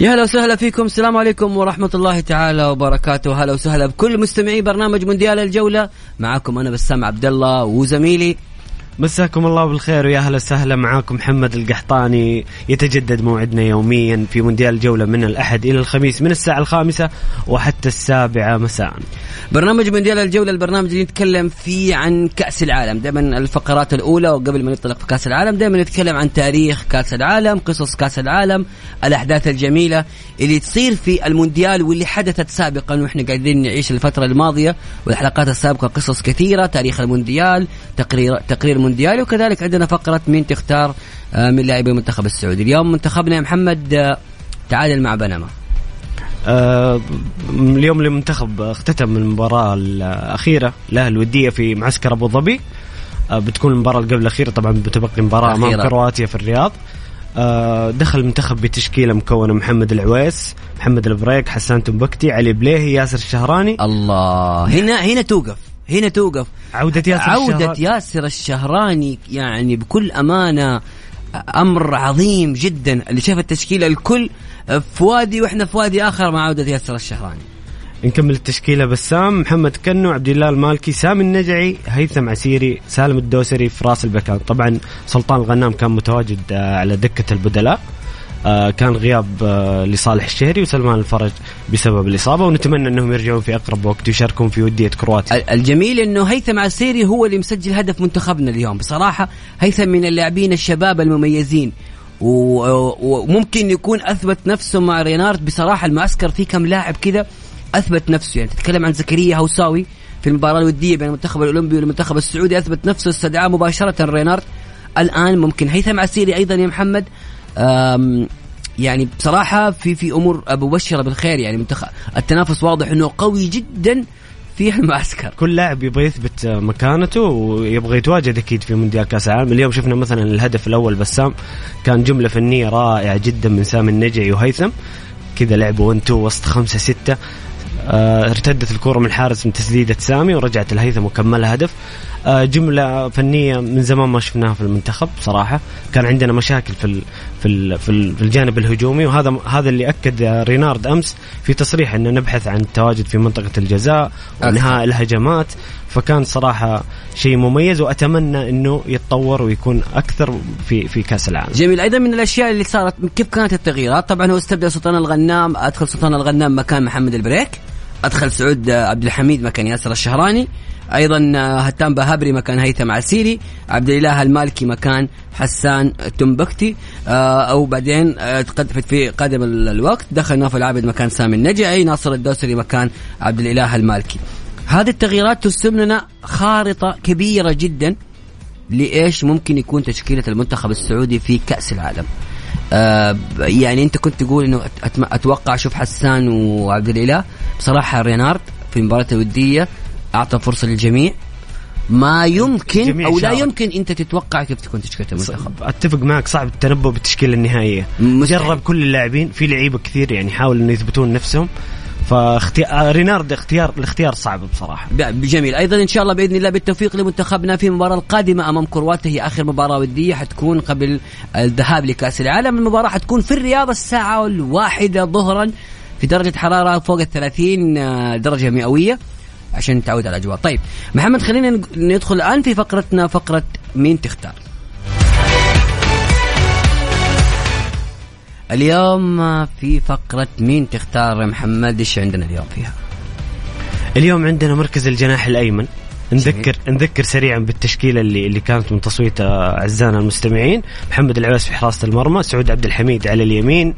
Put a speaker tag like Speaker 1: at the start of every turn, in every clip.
Speaker 1: يا هلا وسهلا فيكم. السلام عليكم ورحمة الله تعالى وبركاته. هلا وسهلا بكل مستمعي برنامج مونديال الجولة. معكم أنا بسام عبد الله وزميلي.
Speaker 2: مساكم الله بالخير ويا أهلا وسهلا. معاكم محمد القحطاني. يتجدد موعدنا يوميا في مونديال الجولة من الأحد إلى الخميس من الساعة الخامسة وحتى السابعة مساء.
Speaker 1: برنامج مونديال الجولة البرنامج اللي نتكلم فيه عن كأس العالم. دائما الفقرات الأولى وقبل ما ننطلق في كأس العالم دائما نتكلم عن تاريخ كأس العالم قصص كأس العالم الأحداث الجميلة اللي تصير في المونديال واللي حدثت سابقا. وإحنا قاعدين نعيش الفترة الماضية والحلقات السابقة قصص كثيرة تاريخ المونديال تقرير تقرير المونديال وكذلك عندنا فقرة مين تختار آه، من لاعبي المنتخب السعودي. اليوم منتخبنا يا محمد آه، تعادل مع بنما.
Speaker 2: اليوم المنتخب اختتم المباراة الأخيرة له الوديه في معسكر أبو ظبي. آه بتكون المباراة اللي قبل الأخيرة طبعا بتبقى مباراة أمام
Speaker 1: الأخيرة.
Speaker 2: كرواتيا في الرياض. آه دخل المنتخب بتشكيلة مكونة محمد العويس محمد البريك حسان تمبكتي علي البليهي ياسر الشهراني.
Speaker 1: الله. هنا هنا توقف. هنا توقف.
Speaker 2: عودة ياسر
Speaker 1: عودة
Speaker 2: الشهراني.
Speaker 1: ياسر الشهراني يعني بكل أمانة أمر عظيم جدا اللي شاف التشكيلة الكل في وادي وإحنا في وادي آخر مع عودة ياسر الشهراني.
Speaker 2: نكمل التشكيلة بسام محمد كنو عبد الإله المالكي سامي النجعي هيثم عسيري سالم الدوسري فراس البريكان. طبعا سلطان الغنام كان متواجد آه، على دكة البدلاء. كان غياب آه، لصالح الشهري وسلمان الفرج بسبب الإصابة ونتمنى أنهم يرجعون في أقرب وقت ويشاركون في ودية كرواتيا.
Speaker 1: ال- الجميل إنه هيثم عسيري هو اللي مسجل هدف منتخبنا اليوم. بصراحة هيثم من اللاعبين الشباب المميزين وممكن يكون أثبت نفسه مع رينارد. بصراحة المعسكر فيه كم لاعب كذا أثبت نفسه. يعني تتكلم عن زكريا هوساوي في المباراة الودية بين المنتخب الأولمبي والمنتخب السعودي أثبت نفسه استدعاه مباشرة رينارد. الآن ممكن هيثم عسيري أيضا يا محمد يعني بصراحة في في أمور مبشره بالخير يعني منتخب التنافس واضح إنه قوي جدا في المعسكر.
Speaker 2: كل لاعب يبغى يثبت مكانته ويبغى يتواجد أكيد في مونديال كأس العالم. اليوم شفنا مثلا الهدف الأول بسام كان جملة فنية رائعة جدا من سامي النجعي وهيثم. كذا لعبوا 1 2 وسط خمسة ستة. آه، ارتدت الكرة من الحارس من تسديدة سامي ورجعت الهيثم وكملها هدف. آه، جملة فنية من زمان ما شفناها في المنتخب صراحة. كان عندنا مشاكل في في في, ال في الجانب الهجومي وهذا هذا اللي أكد رينارد أمس في تصريح أنه نبحث عن التواجد في منطقة الجزاء وإنهاء الهجمات. فكان صراحة شيء مميز وأتمنى أنه يتطور ويكون أكثر في في كأس العالم.
Speaker 1: جميل. أيضا من الأشياء اللي صارت كيف كانت التغييرات؟ طبعا هو استبدل سلطان الغنام أدخل سلطان الغنام مكان محمد البريك أدخل سعود عبد الحميد مكان ياسر الشهراني أيضا آه، هتان باهبري مكان هيثم عسيري عبد الإله المالكي مكان حسان تمبكتي آه، أو بعدين آه، تقد- في قادم ال- الوقت دخل نواف العابد مكان سامي النجعي ناصر الدوسري مكان عبد الإله المالكي. هذه التغييرات ترسم لنا خارطة كبيرة جدا لإيش ممكن يكون تشكيلة المنتخب السعودي في كأس العالم. آه يعني أنت كنت تقول إنه أتوقع أشوف حسان وعبد الإله بصراحة رينارد في المباراة الودية أعطى فرصة للجميع. ما يمكن أو لا
Speaker 2: شارك.
Speaker 1: يمكن أنت تتوقع كيف تكون تشكيلة المنتخب.
Speaker 2: أتفق معك صعب التنبؤ بالتشكيلة النهائية.
Speaker 1: مستحيل.
Speaker 2: جرب كل اللاعبين في لعيبة كثير يعني حاولوا إنه يثبتون نفسهم. فاختيار رينارد اختيار الاختيار صعب
Speaker 1: بصراحة. جميل. أيضا إن شاء الله بإذن الله بالتوفيق لمنتخبنا في المباراة القادمة أمام كرواتيا. هي آخر مباراة ودية حتكون قبل الذهاب لكأس العالم. المباراة حتكون في الرياض الساعة الواحدة ظهرا في درجة حرارة فوق ال 30 آه، درجة مئوية. عشان نتعود على الأجواء. طيب محمد خلينا ندخل الآن في فقرتنا فقرة مين تختار؟ اليوم في فقرة مين تختار يا محمد؟ إيش عندنا اليوم فيها؟
Speaker 2: اليوم عندنا مركز الجناح الأيمن. نذكر نذكر سريعا بالتشكيلة اللي اللي كانت من تصويت آه، أعزائنا المستمعين. محمد العويس في حراسة المرمى سعود عبد الحميد على اليمين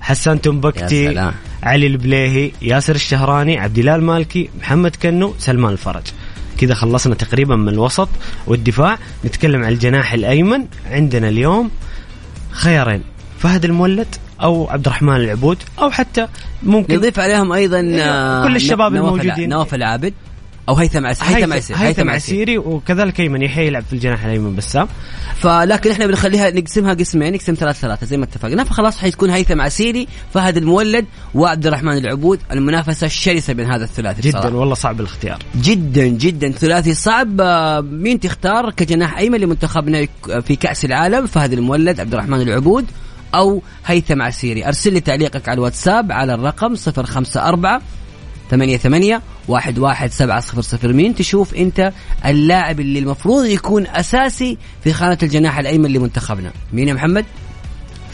Speaker 2: حسان تنبكتي. علي البليهي ياسر الشهراني عبد الله المالكي محمد كنو سلمان الفرج. كذا خلصنا تقريبا من الوسط والدفاع. نتكلم عن الجناح الأيمن. عندنا اليوم خيارين. فهد المولد أو عبد الرحمن العبود أو حتى ممكن
Speaker 1: نضيف عليهم أيضا آه،
Speaker 2: كل الشباب
Speaker 1: نواف
Speaker 2: الموجودين.
Speaker 1: نواف العابد. أو هيثم عس هيثم عسيري.
Speaker 2: هيثم عسيري. وكذلك أيمن يحيى يلعب في الجناح الأيمن بسام
Speaker 1: فلكن إحنا بنخليها نقسمها قسمين نقسم ثلاث ثلاثة زي ما اتفقنا. فخلاص حيكون هيثم عسيري فهد المولد وعبد الرحمن العبود. المنافسة الشرسة بين هذا الثلاثي
Speaker 2: جدا
Speaker 1: بصراحة.
Speaker 2: والله صعب الاختيار.
Speaker 1: جدا جدا. ثلاثي صعب. آه، مين تختار؟ كجناح أيمن لمنتخبنا في كأس العالم فهد المولد عبد الرحمن العبود أو هيثم عسيري. أرسل لي تعليقك على الواتساب على الرقم 054 ثمانية ثمانية واحد واحد سبعة صفر صفر مين؟ تشوف انت اللاعب اللي المفروض يكون أساسي في خانة الجناح الأيمن لمنتخبنا. مين يا محمد؟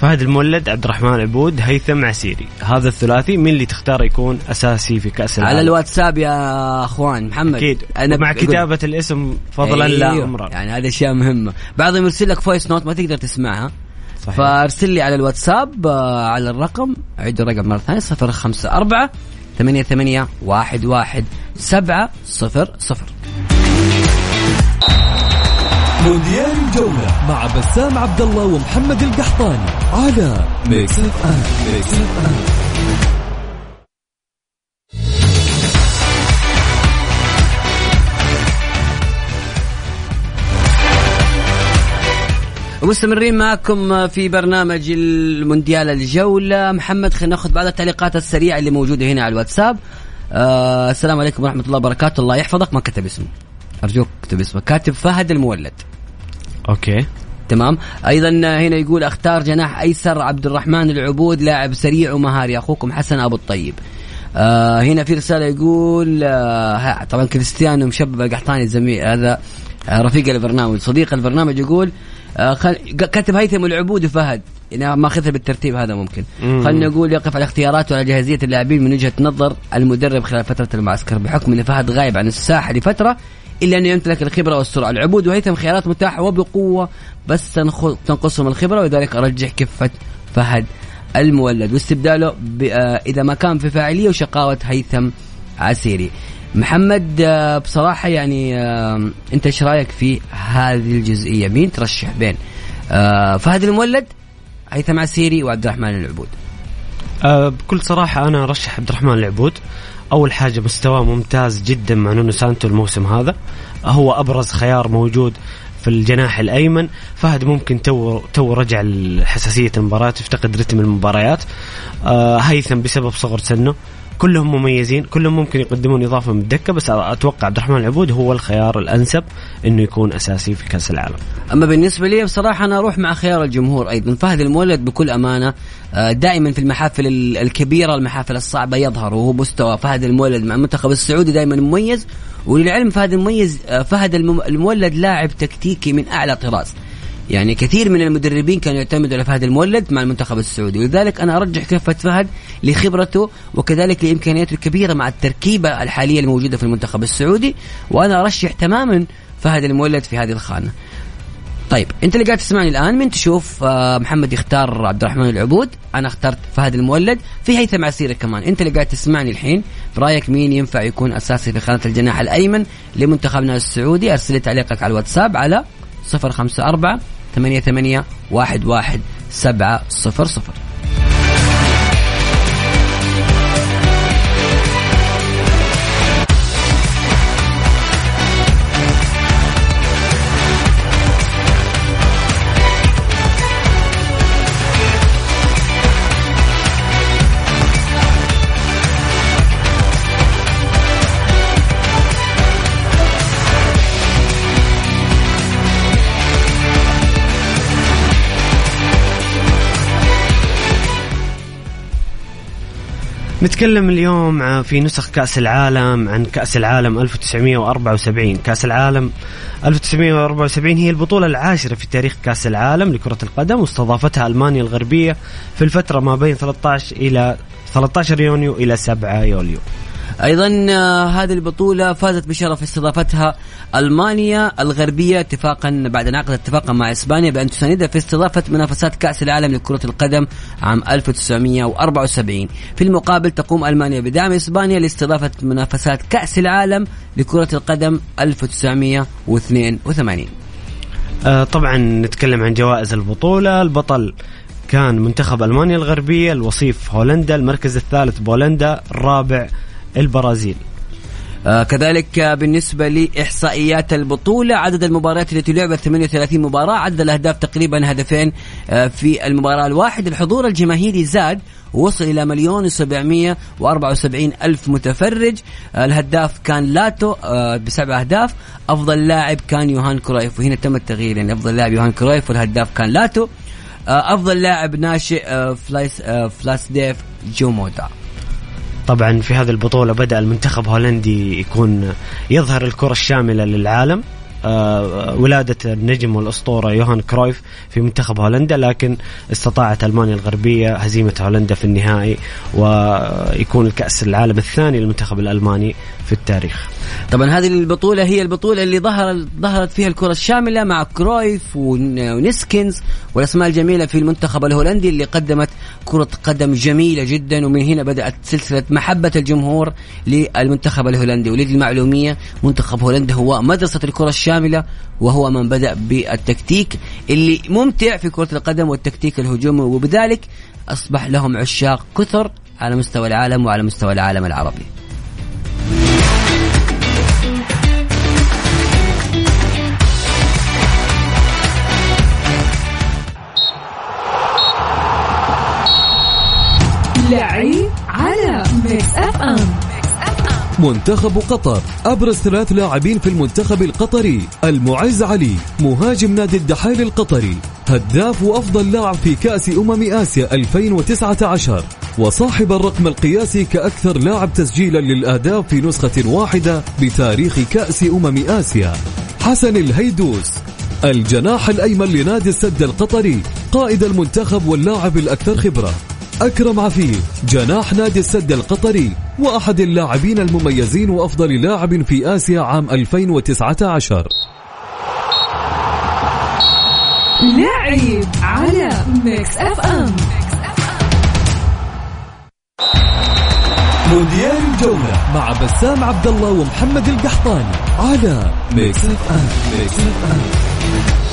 Speaker 2: فهد المولد عبد الرحمن العبود هيثم عسيري. هذا الثلاثي مين اللي تختار يكون أساسي في كأس العالم؟
Speaker 1: على الواتساب يا أخوان محمد.
Speaker 2: أكيد.
Speaker 1: أنا
Speaker 2: مع كتابة الاسم فضلا لا
Speaker 1: أيوه.
Speaker 2: امرا
Speaker 1: يعني هذه أشياء مهمة. بعضهم يرسل لك voice note ما تقدر تسمعها.
Speaker 2: صحيح.
Speaker 1: فارسل لي على الواتساب آه، على الرقم عيد الرقم مرة ثانية صفر خمسة أربعة ثمانية ثمانية واحد واحد سبعة صفر صفر.
Speaker 3: مونديال الجولة مع بسام عبد الله ومحمد القحطاني على Mix FM Mix FM
Speaker 1: ومستمرين معكم في برنامج المونديال الجولة. محمد خلينا ناخذ بعض التعليقات السريعة اللي موجودة هنا على الواتساب. آه السلام عليكم ورحمة الله وبركاته. الله يحفظك. ما كتب اسمه. أرجوك اكتب اسمه. كاتب فهد المولد.
Speaker 2: أوكي.
Speaker 1: تمام. أيضا هنا يقول أختار جناح أيسر عبد الرحمن العبود لاعب سريع ومهاري. أخوكم حسن أبو الطيب. آه هنا في رسالة يقول آه طبعا كريستيانو مشبب القحطاني زميل هذا آه رفيق البرنامج. صديق البرنامج يقول آه خل... كاتب هيثم العبود وفهد يعني ما اخذها بالترتيب هذا ممكن.
Speaker 2: مم.
Speaker 1: خلينا نقول يقف على اختياراته وعلى جاهزية اللاعبين من وجهة نظر المدرب خلال فترة المعسكر بحكم إن فهد غايب عن الساحة لفترة إلا انه يمتلك الخبرة والسرعة. العبود وهيثم خيارات متاحة وبقوة بس تنقصهم الخبرة ولذلك أرجح كفة فهد المولد. واستبداله آه، إذا ما كان في فاعلية وشقاوة هيثم عسيري. محمد آه، بصراحة يعني آه، أنت إيش رأيك في هذه الجزئية؟ مين ترشح بين؟ آه، فهد المولد هيثم عسيري وعبد الرحمن العبود.
Speaker 2: بكل صراحة أنا أرشح عبد الرحمن العبود. أول حاجة مستواه ممتاز جدا مع نونو سانتو الموسم هذا. هو أبرز خيار موجود في الجناح الأيمن. فهد ممكن تو تو رجع لحساسية المباراة يفتقد رتم المباريات. هيثم بسبب صغر سنه. كلهم مميزين كلهم ممكن يقدمون إضافة من الدكة بس أتوقع عبد الرحمن العبود هو الخيار الأنسب إنه يكون أساسي في كأس العالم.
Speaker 1: أما بالنسبة لي بصراحة أنا أروح مع خيار الجمهور أيضا. فهد المولد بكل أمانة آه، دائما في المحافل ال- الكبيرة المحافل الصعبة يظهر وهو مستوى فهد المولد مع المنتخب السعودي دائما مميز. وللعلم فهد المميز آه، فهد الم- المولد لاعب تكتيكي من أعلى طراز. يعني كثير من المدربين كانوا يعتمدوا على فهد المولد مع المنتخب السعودي ولذلك أنا أرجح كفة فهد لخبرته وكذلك لإمكانياته الكبيرة مع التركيبة الحالية الموجودة في المنتخب السعودي وأنا أرشح تماما فهد المولد في هذه الخانة. طيب أنت اللي قاعد تسمعني الآن من تشوف آه، محمد يختار عبد الرحمن العبود أنا اخترت فهد المولد في هيثم عسيري كمان. أنت اللي قاعد تسمعني الحين في رايك مين ينفع يكون أساسي في خانة الجناح الأيمن لمنتخبنا السعودي؟ أرسل لي تعليقك على الواتساب على 054 88 11 700
Speaker 2: نتكلم اليوم في نسخ كأس العالم عن كأس العالم 1974 كأس العالم 1974 هي البطولة العاشرة في تاريخ كأس العالم لكرة القدم واستضافتها ألمانيا الغربية في الفترة ما بين 13 إلى 13 يونيو إلى 7 يوليو.
Speaker 1: أيضا آه، هذه البطولة فازت بشرف استضافتها ألمانيا الغربية اتفاقا بعد عقد اتفاقا مع إسبانيا بأن تساندها في استضافة منافسات كأس العالم لكرة القدم عام 1974 في المقابل تقوم ألمانيا بدعم إسبانيا لاستضافة منافسات كأس العالم لكرة القدم 1982
Speaker 2: آه، طبعا نتكلم عن جوائز البطولة. البطل كان منتخب ألمانيا الغربية الوصيف هولندا المركز الثالث بولندا الرابع البرازيل.
Speaker 1: آه كذلك بالنسبة لإحصائيات البطولة عدد المباريات التي لعبت 38 مباراة عدد الأهداف تقريبا هدفين آه في المباراة الواحدة الحضور الجماهيري زاد وصل إلى مليون وسبعمية وأربعة وسبعين ألف متفرج. آه الهداف كان لاتو آه بسبع أهداف. أفضل لاعب كان يوهان كرويف وهنا تم التغيير يعني أفضل لاعب يوهان كرويف والهداف كان لاتو. آه أفضل لاعب ناشئ آه فلاس ديف جومودا.
Speaker 2: طبعا في هذه البطولة بدأ المنتخب هولندي يكون يظهر الكرة الشاملة للعالم. آه، ولادة النجم والأسطورة يوهان كرويف في منتخب هولندا لكن استطاعت ألمانيا الغربية هزيمة هولندا في النهائي ويكون الكأس العالم الثاني للمنتخب الألماني في التاريخ.
Speaker 1: طبعا هذه البطولة هي البطولة اللي ظهر ظهرت فيها الكرة الشاملة مع كرويف ون- ونيسكنز والأسماء الجميلة في المنتخب الهولندي اللي قدمت كرة قدم جميلة جدا ومن هنا بدأت سلسلة محبة الجمهور للمنتخب الهولندي وللمعلومية منتخب هولندا هو مدرسة الكرة الشاملة وهو من بدأ بالتكتيك اللي ممتع في كرة القدم والتكتيك الهجومي. وبذلك أصبح لهم عشاق كثر على مستوى العالم وعلى مستوى العالم العربي.
Speaker 4: لعيب على Mix FM.
Speaker 3: منتخب قطر أبرز ثلاث لاعبين في المنتخب القطري المعز علي مهاجم نادي الدحيل القطري هداف وأفضل لاعب في كأس أمم آسيا 2019 وصاحب الرقم القياسي كأكثر لاعب تسجيلا للأهداف في نسخة واحدة بتاريخ كأس أمم آسيا. حسن الهيدوس الجناح الأيمن لنادي السد القطري قائد المنتخب واللاعب الأكثر خبرة. أكرم عفيف جناح نادي السد القطري وأحد اللاعبين المميزين وأفضل لاعب في آسيا عام 2019
Speaker 4: لعيب على Mix FM
Speaker 3: مونديال الجولة مع بسام عبد الله ومحمد القحطاني على Mix FM Mix FM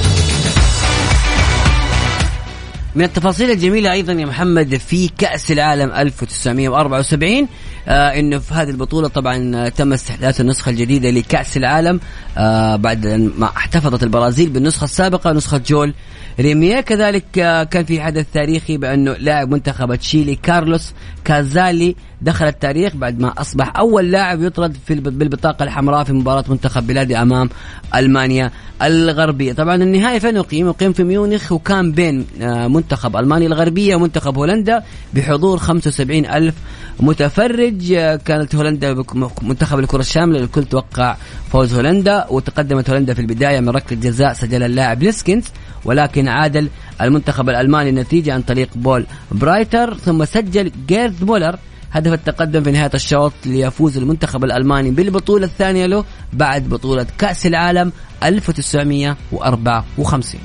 Speaker 1: من التفاصيل الجميلة أيضا يا محمد في كأس العالم 1974 آه إنه في هذه البطولة طبعا آه، تم استحداث النسخة الجديدة لكأس العالم آه بعد ما احتفظت البرازيل بالنسخة السابقة نسخة جول ريميه. كذلك آه كان في حدث تاريخي بأنه لاعب منتخب تشيلي كارلوس كازالي دخل التاريخ بعد ما أصبح أول لاعب يطرد في الب- بالبطاقة الحمراء في مباراة منتخب بلاده أمام ألمانيا الغربية. طبعا النهائي فين أقيم؟ أقيم في ميونخ وكان بين آه، منتخب ألمانيا الغربية ومنتخب هولندا بحضور 75 ألف متفرج. آه، كانت هولندا منتخب الكرة الشاملة الكل توقع فوز هولندا وتقدمت هولندا في البداية من ركلة جزاء سجلها اللاعب نيسكنز. ولكن عادل المنتخب الألماني النتيجة عن طريق بول برايتنر ثم سجل جيرد مولر هدف التقدم في نهاية الشوط ليفوز المنتخب الألماني بالبطولة الثانية له بعد بطولة كأس العالم 1954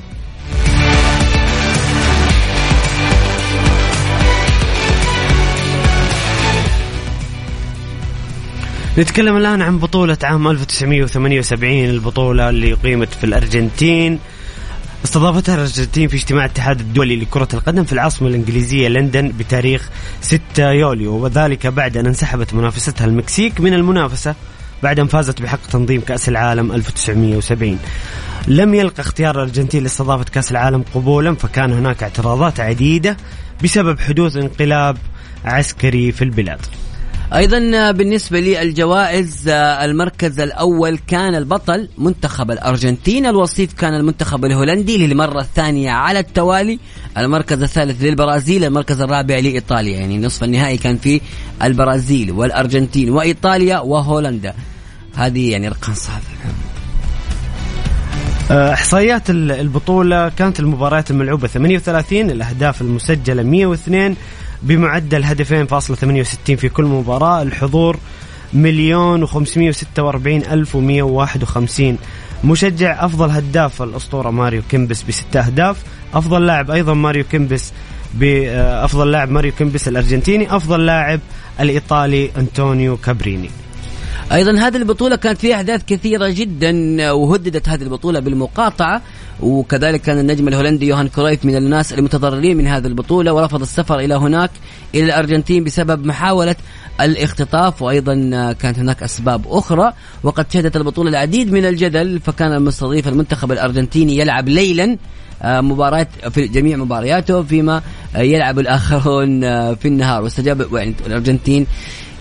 Speaker 2: نتكلم الآن عن بطولة عام 1978 البطولة اللي أقيمت في الأرجنتين. استضافتها الأرجنتين في اجتماع الاتحاد الدولي لكرة القدم في العاصمة الإنجليزية لندن بتاريخ 6 يوليو وذلك بعد أن انسحبت منافستها المكسيك من المنافسة بعد أن فازت بحق تنظيم كأس العالم 1970 لم يلقى اختيار الأرجنتين لاستضافة كأس العالم قبولا فكان هناك اعتراضات عديدة بسبب حدوث انقلاب عسكري في البلاد.
Speaker 1: أيضا بالنسبة للجوائز المركز الأول كان البطل منتخب الأرجنتين الوصيف كان المنتخب الهولندي للمرة الثانية على التوالي المركز الثالث للبرازيل المركز الرابع لإيطاليا يعني نصف النهائي كان في البرازيل والأرجنتين وإيطاليا وهولندا. هذه يعني أرقام صعبة.
Speaker 2: آه، إحصائيات ال- البطولة كانت المباريات الملعوبة 38 الأهداف المسجلة 102 بمعدل هدفين فاصلة 68 في كل مباراة. الحضور مليون و546 ألف و151 مشجع أفضل هداف الأسطورة ماريو كيمبس بست أهداف. أفضل لاعب أيضا ماريو كيمبس بافضل لاعب ماريو كيمبس الأرجنتيني. أفضل لاعب الإيطالي انطونيو كابريني.
Speaker 1: أيضا هذه البطولة كانت فيها أحداث كثيرة جدا وهددت هذه البطولة بالمقاطعة وكذلك كان النجم الهولندي يوهان كرويف من الناس المتضررين من هذه البطولة ورفض السفر إلى هناك إلى الأرجنتين بسبب محاولة الاختطاف وأيضا كانت هناك أسباب أخرى وقد شهدت البطولة العديد من الجدل فكان المستضيف المنتخب الأرجنتيني يلعب ليلا آه، مباراة في جميع مبارياته فيما يلعب الآخرون آه، في النهار واستجاب يعني الأرجنتين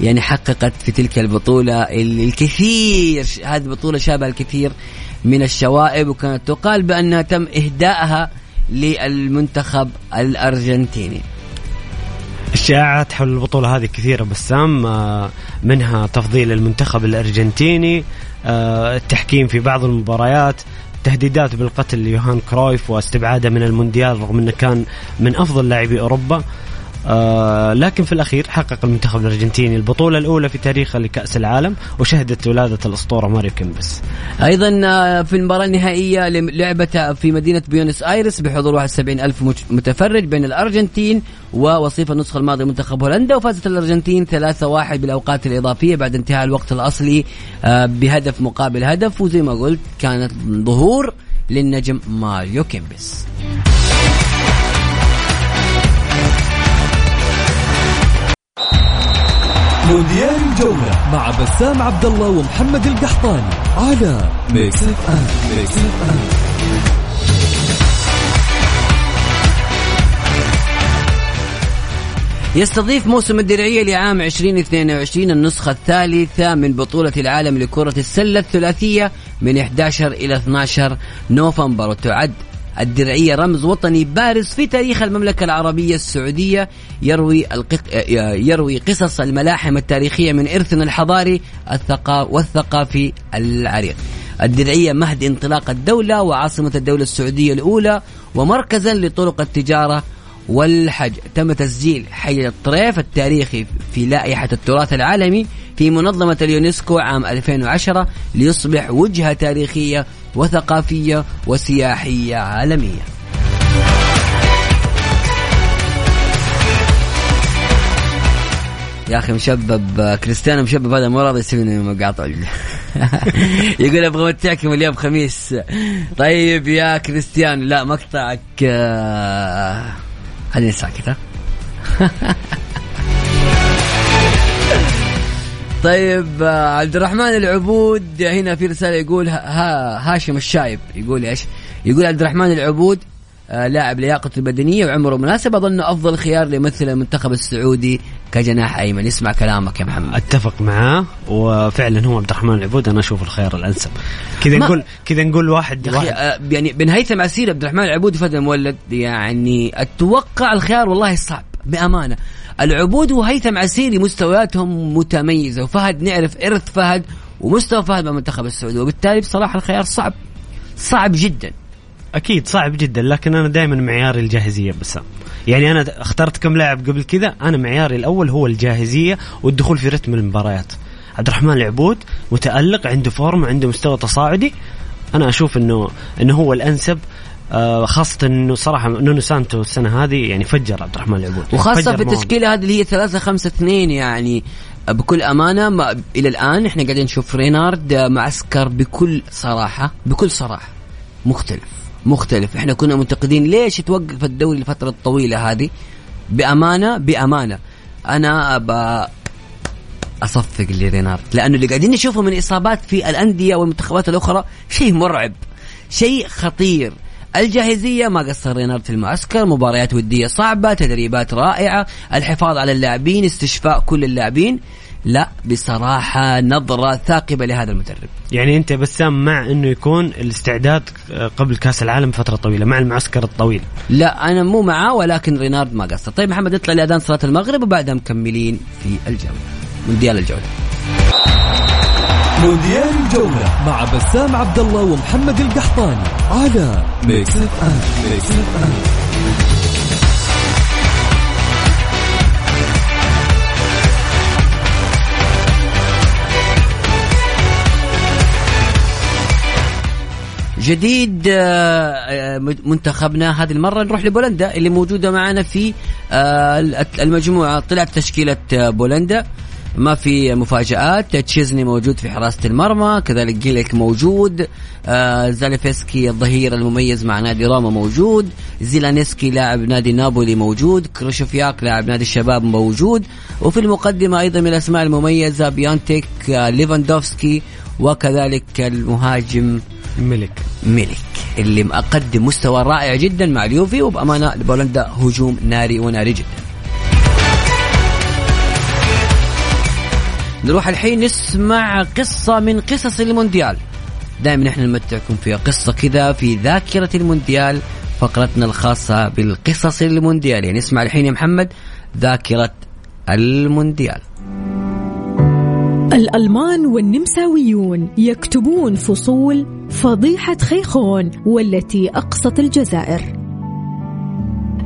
Speaker 1: يعني حققت في تلك البطولة ال- الكثير هذه البطولة شابها الكثير من الشوائب وكانت تقال بأنها تم إهدائها للمنتخب الأرجنتيني.
Speaker 2: الشائعات حول البطولة هذه كثيرة بسام آه، منها تفضيل المنتخب الأرجنتيني آه، التحكيم في بعض المباريات تهديدات بالقتل ليوهان كرويف واستبعاده من المونديال رغم إنه كان من أفضل لاعبي أوروبا. آه لكن في الأخير حقق المنتخب الأرجنتيني البطولة الأولى في تاريخه لكأس العالم وشهدت ولادة الأسطورة ماريو كيمبس.
Speaker 1: أيضا آه، في المباراة النهائية لم- لعبت في مدينة بيونس آيرس بحضور 71 ألف مت- متفرج بين الأرجنتين ووصيف النسخة الماضية منتخب هولندا وفازت الأرجنتين 3-1 بالأوقات الإضافية بعد انتهاء الوقت الأصلي آه، بهدف مقابل هدف وزي ما قلت كانت ظهور للنجم ماريو كيمبس.
Speaker 3: مونديال الجولة مع بسام عبد الله ومحمد القحطاني على Mix FM Mix FM
Speaker 1: يستضيف موسم الدرعية لعام 2022 النسخة الثالثة من بطولة العالم لكرة السلة الثلاثية من 11 إلى 12 نوفمبر وتعد الدرعية رمز وطني بارز في تاريخ المملكة العربية السعودية يروي القق... يروي قصص الملاحم التاريخية من إرثنا الحضاري الثقا... والثقافي العريق. الدرعية مهد انطلاق الدولة وعاصمة الدولة السعودية الأولى ومركزا لطرق التجارة والحج تم تسجيل حي الطريف التاريخي في لائحة التراث العالمي في منظمة اليونسكو عام 2010 ليصبح وجهة تاريخية وثقافية وسياحية عالمية. يا أخي مشبب كريستيانو مشبب هذا مو راضي يسوي مقاطع يقول أبغى أمتعكم اليوم خميس. طيب يا كريستيانو لا مقطعك آه، خليني ساكت ها. طيب آه، عبد الرحمن العبود هنا في رسالة يقول ها- ها هاشم الشايب يقول إيش؟ يقول عبد الرحمن العبود آه، لاعب لياقته البدنية وعمره مناسب اظنه أفضل خيار ليمثل المنتخب السعودي كجناح أيمن. اسمع كلامك يا محمد.
Speaker 2: أتفق معاه وفعلا هو عبد الرحمن العبود أنا أشوف الخيار الأنسب. كذا نقول كذا نقول واحد, واحد
Speaker 1: آه، يعني بن هيثم عسير عبد الرحمن العبود فهد المولد يعني أتوقع الخيار والله صعب. بأمانة. العبود وهيثم عسيري مستوياتهم متميزة وفهد نعرف إرث فهد ومستوى فهد بالمنتخب السعودي وبالتالي بصراحة الخيار صعب صعب جدا.
Speaker 2: أكيد صعب جدا لكن أنا دائما معياري الجاهزية بس. يعني أنا اخترت كم لاعب قبل كذا أنا معياري الأول هو الجاهزية والدخول في رتم المباريات. عبد الرحمن العبود متألق عنده فورم عنده مستوى تصاعدي. أنا أشوف انه إنه هو الأنسب خاصة إنه صراحة نونو سانتو السنة هذه يعني فجر عبد الرحمن العبود.
Speaker 1: وخاصة
Speaker 2: فجر
Speaker 1: في
Speaker 2: مواهب.
Speaker 1: التشكيلة هذه اللي هي 3 5 2 يعني بكل أمانة ما إلى الآن إحنا قاعدين نشوف رينارد معسكر بكل صراحة بكل صراحة. مختلف مختلف. إحنا كنا منتقدين ليش توقف الدوري الفترة الطويلة هذه؟ بأمانة بأمانة. أنا ابى أصفق لرينارد لأنه اللي قاعدين نشوفه من إصابات في الأندية والمنتخبات الأخرى شيء مرعب شيء خطير. الجاهزية ما قصر رينارد في المعسكر مباريات ودية صعبة تدريبات رائعة الحفاظ على اللاعبين استشفاء كل اللاعبين. لا بصراحة نظرة ثاقبة لهذا المدرب.
Speaker 2: يعني أنت بسام مع إنه يكون الاستعداد قبل كأس العالم فترة طويلة مع المعسكر الطويل.
Speaker 1: لا أنا مو معاه ولكن رينارد ما قصر. طيب محمد اطلع لاذان صلاة المغرب وبعدها مكملين في الجولة مونديال الجولة.
Speaker 3: مونديال الجولة مع بسام عبد الله ومحمد القحطاني على Mix FM Mix FM
Speaker 1: جديد آه، آه، منتخبنا هذه المرة نروح لبولندا اللي موجودة معنا في آه، المجموعة طلعت تشكيلة آه، بولندا. ما في مفاجآت تشيزني موجود في حراسة المرمى كذلك جيليك موجود آه زاليفسكي الظهير المميز مع نادي روما موجود زيلينسكي لاعب نادي نابولي موجود كريتشوفياك لاعب نادي الشباب موجود وفي المقدمة أيضا من الأسماء المميزة بيونتيك آه ليفاندوفسكي وكذلك المهاجم
Speaker 2: ملك
Speaker 1: ميليك اللي مقدم مستوى رائع جدا مع اليوفي وبأمانة بولندا هجوم ناري وناري جدا. نروح الحين نسمع قصة من قصص المونديال. دائما نحن نمتعكم في قصة كذا في ذاكرة المونديال فقرتنا الخاصة بالقصص المونديال. يعني اسمع الحين يا محمد ذاكرة المونديال.
Speaker 4: الألمان والنمساويون يكتبون فصول فضيحة خيخون والتي أقصت الجزائر.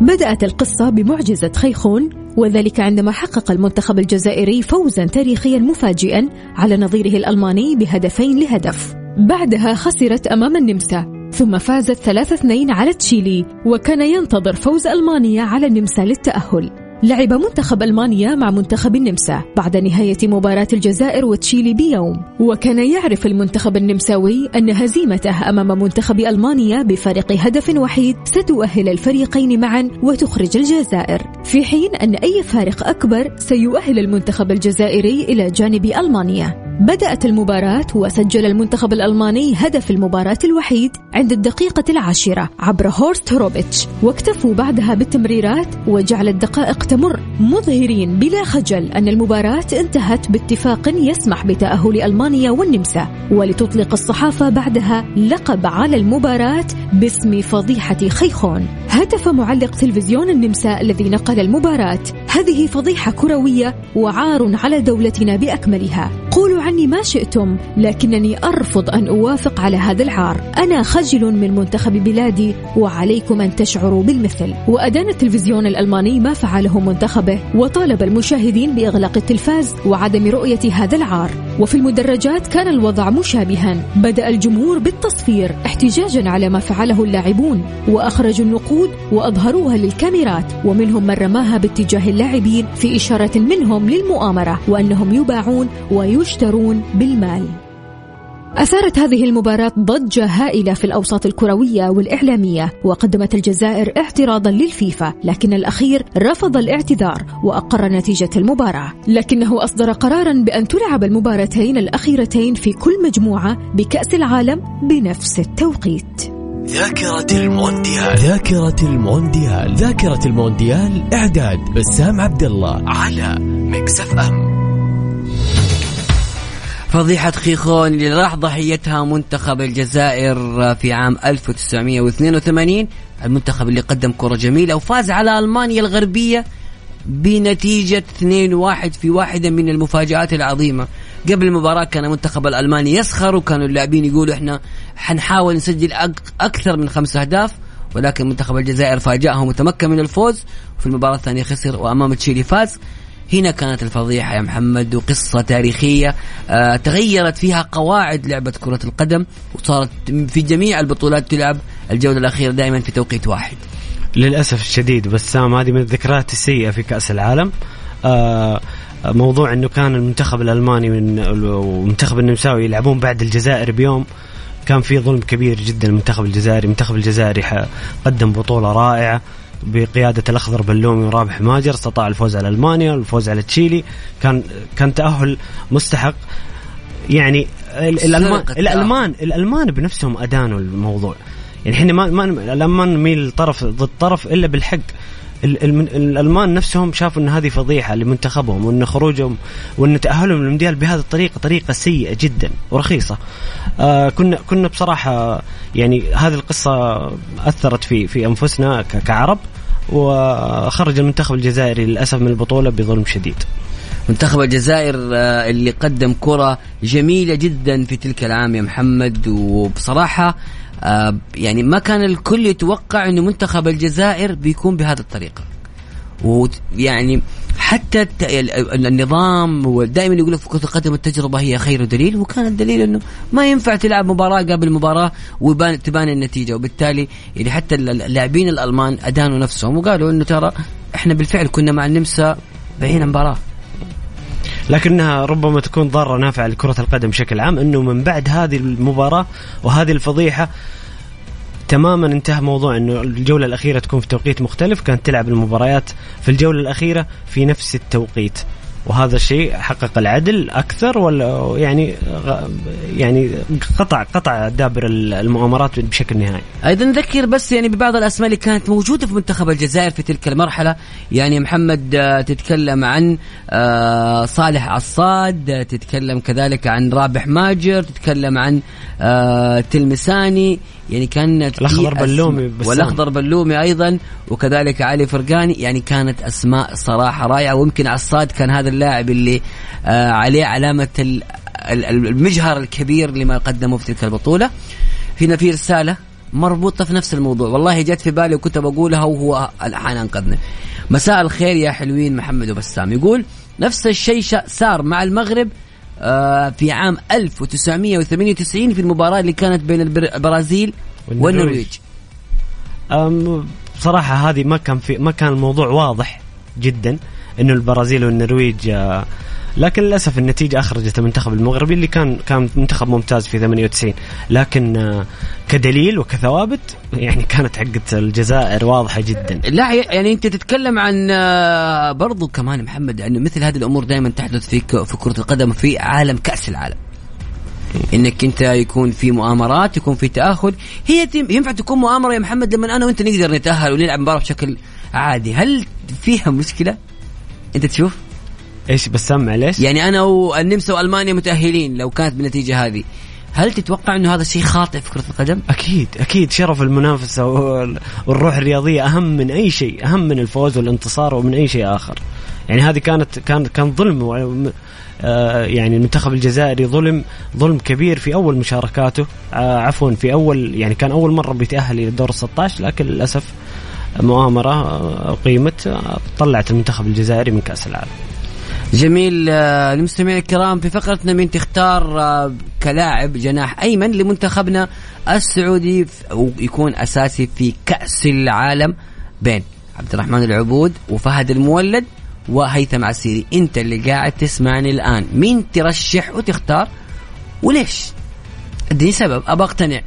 Speaker 4: بدأت القصة بمعجزة خيخون وذلك عندما حقق المنتخب الجزائري فوزا تاريخيا مفاجئا على نظيره الألماني بهدفين لهدف. بعدها خسرت أمام النمسا ثم فازت 3-2 على تشيلي وكان ينتظر فوز ألمانيا على النمسا للتأهل. لعب منتخب ألمانيا مع منتخب النمسا بعد نهاية مباراة الجزائر وتشيلي بيوم. وكان يعرف المنتخب النمساوي أن هزيمته أمام منتخب ألمانيا بفارق هدف وحيد ستؤهل الفريقين معا وتخرج الجزائر. في حين أن أي فارق أكبر سيؤهل المنتخب الجزائري إلى جانب ألمانيا. بدأت المباراة وسجل المنتخب الألماني هدف المباراة الوحيد عند الدقيقة العاشرة عبر هورست هوروبيتش واكتفوا بعدها بالتمريرات وجعل الدقائق تمر مظهرين بلا خجل أن المباراة انتهت باتفاق يسمح بتأهل ألمانيا والنمسا ولتطلق الصحافة بعدها لقب على المباراة باسم فضيحة خيخون. هتف معلق تلفزيون النمسا الذي نقل المباراة. هذه فضيحة كروية وعار على دولتنا بأكملها. قولوا عني ما شئتم لكنني أرفض أن أوافق على هذا العار. أنا خجل من منتخب بلادي وعليكم أن تشعروا بالمثل. وأدان التلفزيون الألماني ما فعله منتخبه وطالب المشاهدين بإغلاق التلفاز وعدم رؤية هذا العار. وفي المدرجات كان الوضع مشابها. بدأ الجمهور بالتصفير احتجاجا على ما فعله اللاعبون وأخرجوا النقود وأظهروها للكاميرات ومنهم من رماها باتجاه اللاعبين في إشارة منهم للمؤامرة وأنهم يباعون ويشترون بالمال. أثارت هذه المباراة ضجة هائلة في الأوساط الكروية والإعلامية وقدمت الجزائر اعتراضا للفيفا لكن الأخير رفض الاعتذار وأقر نتيجة المباراة. لكنه أصدر قرارا بأن تلعب المباراتين الأخيرتين في كل مجموعة بكأس العالم بنفس التوقيت.
Speaker 3: ذاكرة المونديال. ذاكرة المونديال. ذاكرة المونديال. إعداد بسام عبد الله على Mix FM.
Speaker 1: فضيحة خيخون اللي راح ضحيتها منتخب الجزائر في عام 1982 المنتخب اللي قدم كرة جميلة وفاز على ألمانيا الغربية بنتيجة 2-1 في واحدة من المفاجآت العظيمة. قبل المباراة كان المنتخب الألماني يسخر وكانوا اللاعبين يقولوا إحنا حنحاول نسجل أك- أكثر من خمس أهداف ولكن منتخب الجزائر فاجأهم وتمكن من الفوز وفي المباراة الثانية خسر وأمام تشيلي فاز. هنا كانت الفضيحة يا محمد وقصة تاريخية آه تغيرت فيها قواعد لعبة كرة القدم وصارت في جميع البطولات تلعب الجولة الأخيرة دائما في توقيت واحد.
Speaker 2: للأسف الشديد بسام هذه من الذكريات السيئة في كأس العالم. آه موضوع إنه كان المنتخب الألماني من والمنتخب النمساوي يلعبون بعد الجزائر بيوم كان في ظلم كبير جدا. المنتخب الجزائري المنتخب الجزائري قدم بطولة رائعة. بقيادة الأخضر بلومي ورابح ماجر استطاع الفوز على ألمانيا والفوز على تشيلي. كان كان تأهل مستحق. يعني ال- الألمان الألمان الألمان بنفسهم أدانوا الموضوع. يعني إحنا ما, ما الألمان نميل طرف ضد طرف إلا بالحق. ال- الم- الألمان نفسهم شافوا إن هذه فضيحة لمنتخبهم وإن خروجهم وإن تأهلهم للمونديال بهذه الطريقة طريقة سيئة جدا ورخيصة. آه كنا كنا بصراحة يعني هذه القصة أثرت في في أنفسنا كعرب. وخرج المنتخب الجزائري للأسف من البطولة بظلم شديد.
Speaker 1: منتخب الجزائر آه، اللي قدم كرة جميلة جدا في تلك العام يا محمد وبصراحة آه، يعني ما كان الكل يتوقع إنه منتخب الجزائر بيكون بهذه الطريقة ويعني حتى النظام ودائما يقول لك في كرة القدم التجربة هي خير دليل وكان الدليل إنه ما ينفع تلعب مباراة قبل مباراة ويبان تبان النتيجة. وبالتالي يعني حتى اللاعبين الألمان أدانوا نفسهم وقالوا إنه ترى إحنا بالفعل كنا مع النمسا بعين مباراة
Speaker 2: لكنها ربما تكون ضارة نافعة لكرة القدم بشكل عام إنه من بعد هذه المباراة وهذه الفضيحة تماما انتهى موضوع إنه الجولة الأخيرة تكون في توقيت مختلف كانت تلعب المباريات في الجولة الأخيرة في نفس التوقيت. وهذا الشيء حقق العدل أكثر ولا يعني يعني قطع قطع دابر المؤامرات بشكل نهائي.
Speaker 1: أيضا نذكر بس يعني ببعض الأسماء اللي كانت موجودة في منتخب الجزائر في تلك المرحلة. يعني محمد آه، تتكلم عن آه، صالح عصاد آه، تتكلم كذلك عن رابح ماجر تتكلم عن تلمساني. يعني كانت أسماء-
Speaker 2: بلومي بسام.
Speaker 1: والأخضر بلومي أيضا وكذلك علي فرقاني يعني كانت أسماء صراحة رائعة. ويمكن عصاد كان هذا اللاعب اللي آه، عليه علامة ال- ال- المجهر الكبير لما قدمه في تلك البطولة. هنا في رسالة مربوطة في نفس الموضوع. والله جت في بالي وكنت بقولها وهو الحين أنقذني. مساء الخير يا حلوين محمد وبسام يقول نفس الشيء صار مع المغرب في عام 1998 في المباراة اللي كانت بين البر- البرازيل
Speaker 2: والنرويج. بصراحة هذه ما كان في ما كان الموضوع واضح جدا إنه البرازيل والنرويج آه، لكن للأسف النتيجة أخرجت المنتخب المغربي اللي كان كان منتخب ممتاز في 98 لكن آه، كدليل وكثوابت يعني كانت حقت الجزائر واضحة جدا.
Speaker 1: لا يعني أنت تتكلم عن آه، برضو كمان محمد انه مثل هذه الأمور دائما تحدث في في كرة القدم في عالم كأس العالم. إنك أنت يكون في مؤامرات يكون في تأهل. هي ينفع تكون مؤامرة يا محمد لما أنا وأنت نقدر نتأهل ونلعب مباراة بشكل عادي. هل فيها مشكلة؟ أنت تشوف؟
Speaker 2: إيش بسام معليش
Speaker 1: يعني أنا والنمسا وألمانيا متأهلين لو كانت بالنتيجة هذه. هل تتوقع إنه هذا شيء خاطئ في كرة القدم؟
Speaker 2: أكيد أكيد شرف المنافسة وال- والروح الرياضية أهم من أي شيء أهم من الفوز والانتصار ومن أي شيء آخر. يعني هذه كانت كان كان ظلم آه، يعني المنتخب الجزائري ظلم ظلم كبير في أول مشاركاته آه، عفوا في أول يعني كان أول مرة بيتأهل إلى الدور ال 16 لكن للأسف مؤامرة آه، قيمت طلعت المنتخب الجزائري من كأس العالم.
Speaker 1: جميل آه، المستمعين الكرام في فقرتنا مين تختار آه، كلاعب جناح أيمن لمنتخبنا السعودي ويكون أساسي في كأس العالم بين عبد الرحمن العبود وفهد المولد وهيثم عسيري. أنت اللي قاعد تسمعني الآن. مين ترشح وتختار؟ وليش؟ اديني سبب ابى أقتنع.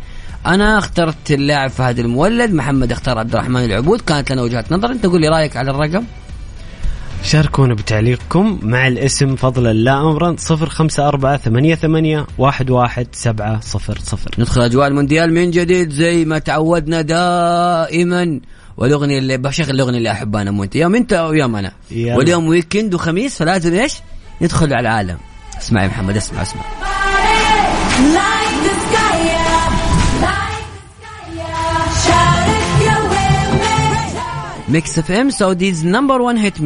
Speaker 1: أنا اخترت اللاعب فهد المولد محمد اختار عبد الرحمن العبود. كانت لنا وجهه نظر. أنت قول لي رأيك على الرقم.
Speaker 2: شاركونا بتعليقكم مع الاسم فضلا لا أمرا 054 88 11700
Speaker 1: ندخل أجواء المونديال من جديد زي ما تعودنا دائما. والأغنية اللي بشغل الأغنية اللي أحبها أنا وانت يوم أنت أو يوم أنا.
Speaker 2: يلا.
Speaker 1: واليوم weekend وخميس فلازم إيش؟ ندخل على العالم. اسمع يا محمد اسمع اسمع.
Speaker 5: Me.
Speaker 1: Mix FM Saudi's number 1
Speaker 6: hit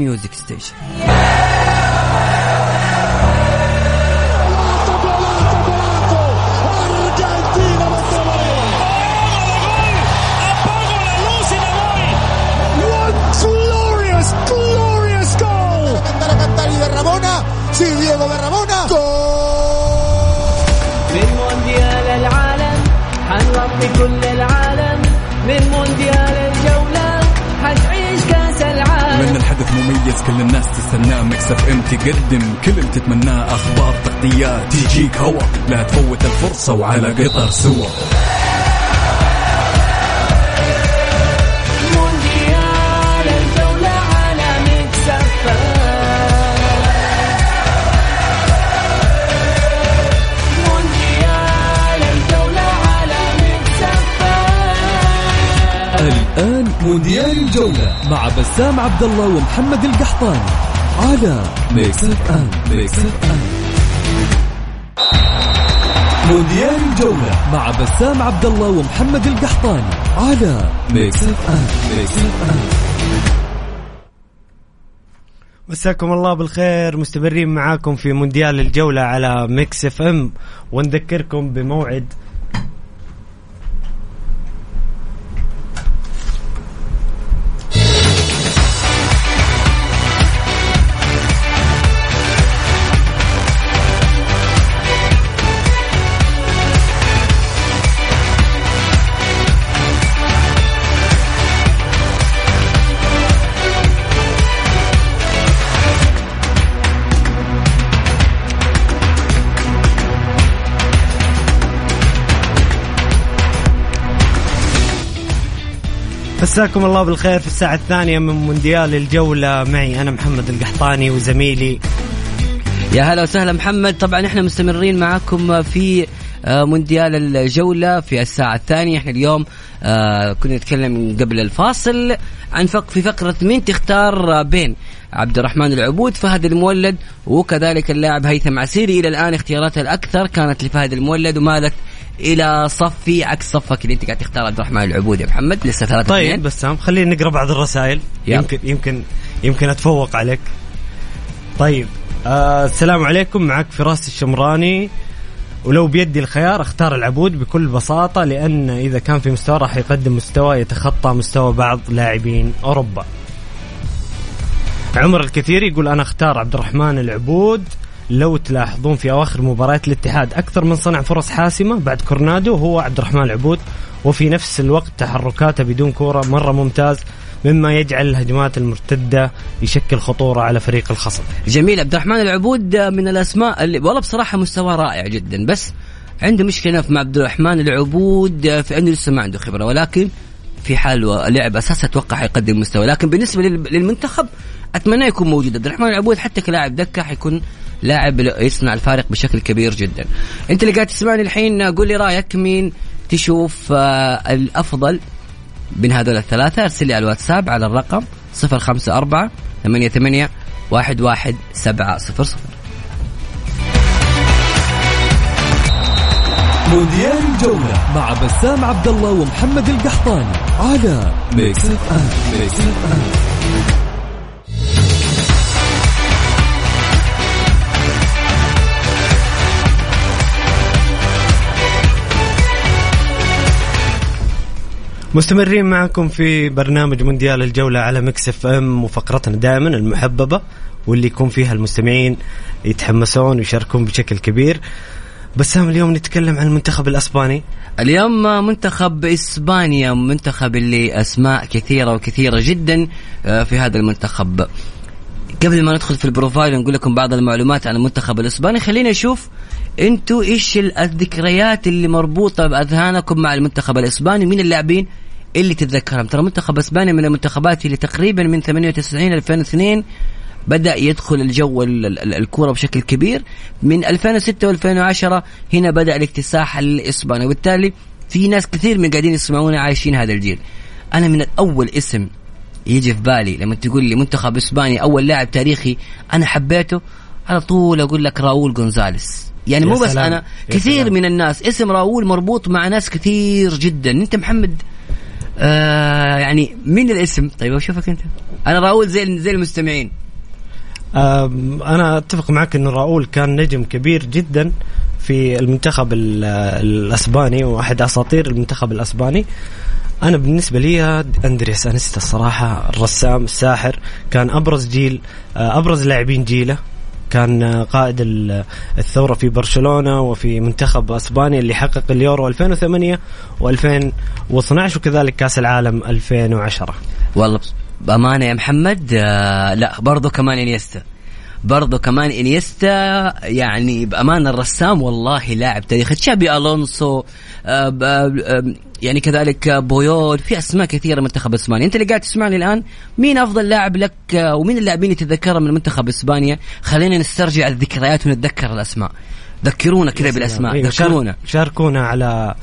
Speaker 6: مميز كل الناس تستناه مكسف ام تقدم كل اللي تتمناه. أخبار تغطيات تجيك هوا. لا تفوت الفرصة وعلى قطر سوا.
Speaker 7: مونديال الجولة
Speaker 3: مع بسام عبد الله ومحمد القحطاني على Mix FM Mix FM مونديال الجولة مع بسام عبد الله ومحمد القحطاني على Mix FM Mix FM
Speaker 2: مساكم الله بالخير مستمرين معاكم في مونديال الجولة على Mix FM ونذكركم بموعد مساكم الله بالخير في الساعة الثانية من مونديال الجولة. معي أنا محمد القحطاني وزميلي.
Speaker 1: يا هلا وسهلا محمد. طبعا إحنا مستمرين معكم في آه، مونديال الجولة في الساعة الثانية. إحنا اليوم آه، كنا نتكلم قبل الفاصل عن فق في فقرة مين تختار بين عبد الرحمن العبود فهد المولد وكذلك اللاعب هيثم عسيري. إلى الآن اختياراته الأكثر كانت لفهد المولد ومالت إلى صفي عكس صفك اللي أنت قاعد تختار عبد الرحمن العبود يا محمد لسه ثلاثة
Speaker 2: طيب
Speaker 1: اثنين.
Speaker 2: بسام خلينا نقرأ بعض الرسائل.
Speaker 1: يلا.
Speaker 2: يمكن يمكن يمكن أتفوق عليك. طيب آه السلام عليكم. معك فراس الشمراني. ولو بيدي الخيار أختار العبود بكل بساطة لأن إذا كان في مستوى راح يقدم مستوى يتخطى مستوى بعض لاعبين أوروبا. عمر الكثير يقول أنا أختار عبد الرحمن العبود. لو تلاحظون في أواخر مباريات الاتحاد أكثر من صنع فرص حاسمة بعد كورنادو هو عبد الرحمن العبود وفي نفس الوقت تحركاته بدون كورة مرة ممتاز مما يجعل الهجمات المرتدة يشكل خطورة على فريق الخصم.
Speaker 1: جميل عبد الرحمن العبود من الأسماء اللي والله بصراحة مستواه رائع جدا بس عنده مشكلة مع عبد الرحمن العبود في أنه لسه ما عنده خبرة ولكن في حال لعب أساس أتوقع حيقدم مستوى لكن بالنسبة لل- للمنتخب أتمنى يكون موجود. عبد الرحمن العبود حتى كلاعب دكة حيكون لاعب يصنع الفارق بشكل كبير جدا. أنت اللي قاعد تسمعني الحين قول لي رأيك مين تشوف آه، الأفضل بين هذول الثلاثة؟ أرسل لي على الواتساب على الرقم 054 88 11 700
Speaker 3: مونديال الجولة مع بسام عبد الله ومحمد القحطاني على Mix F Mix F
Speaker 2: مستمرين معكم في برنامج مونديال الجولة على Mix FM وفقرتنا دائما المحببة واللي يكون فيها المستمعين يتحمسون ويشاركون بشكل كبير. بسام اليوم نتكلم عن المنتخب الأسباني.
Speaker 1: اليوم منتخب إسبانيا منتخب اللي أسماء كثيرة وكثيرة جدا آه، في هذا المنتخب. قبل ما ندخل في البروفايل ونقول لكم بعض المعلومات عن المنتخب الإسباني خلينا نشوف أنتوا إيش ال- الذكريات اللي مربوطة بأذهانكم مع المنتخب الإسباني؟ مين اللاعبين اللي تتذكرهم؟ ترى منتخب إسبانيا من المنتخبات اللي تقريبا من 98 2002 بدأ يدخل الجو ال- ال- الكورة بشكل كبير. من 2006 و2010 هنا بدأ الاكتساح الإسباني. وبالتالي في ناس كثير من قاعدين يسمعونا عايشين هذا الجيل. أنا من اول اسم يجي في بالي لما تقول لي منتخب اسباني أول لاعب تاريخي أنا حبيته على طول أقول لك راؤول جونزاليس يعني مو بس
Speaker 2: أنا
Speaker 1: كثير
Speaker 2: سلام.
Speaker 1: من الناس اسم راؤول مربوط مع ناس كثير جدا. أنت محمد آه يعني مين الاسم؟ طيب اشوفك أنت. أنا راؤول زي زي المستمعين.
Speaker 2: أم، أنا أتفق معك انه راؤول كان نجم كبير جدا في المنتخب ال- الأسباني وأحد أساطير المنتخب الأسباني. أنا بالنسبة لي اندرياس انيستا الصراحة الرسام الساحر كان أبرز جيل آه، أبرز لاعبين جيله. كان قائد ال- الثورة في برشلونة وفي منتخب أسبانيا اللي حقق اليورو 2008 و2012 وكذلك كأس العالم 2010
Speaker 1: والله بأمانة يا محمد آه لا برضو كمان إنيستا. برضو كمان إنيستا يعني بامانه الرسام والله لاعب تاريخي. تشابي ألونسو آه آه يعني كذلك بويول في أسماء كثيرة منتخب إسبانيا. أنت اللي قاعد تسمعني الآن مين أفضل لاعب لك آه، ومين اللاعبين اللي تتذكرها من منتخب إسبانيا؟ خلينا نسترجع الذكريات ونتذكر الأسماء. ذكرونا كذا
Speaker 2: بالأسماء شار-
Speaker 1: ذكرونا.
Speaker 2: شاركونا على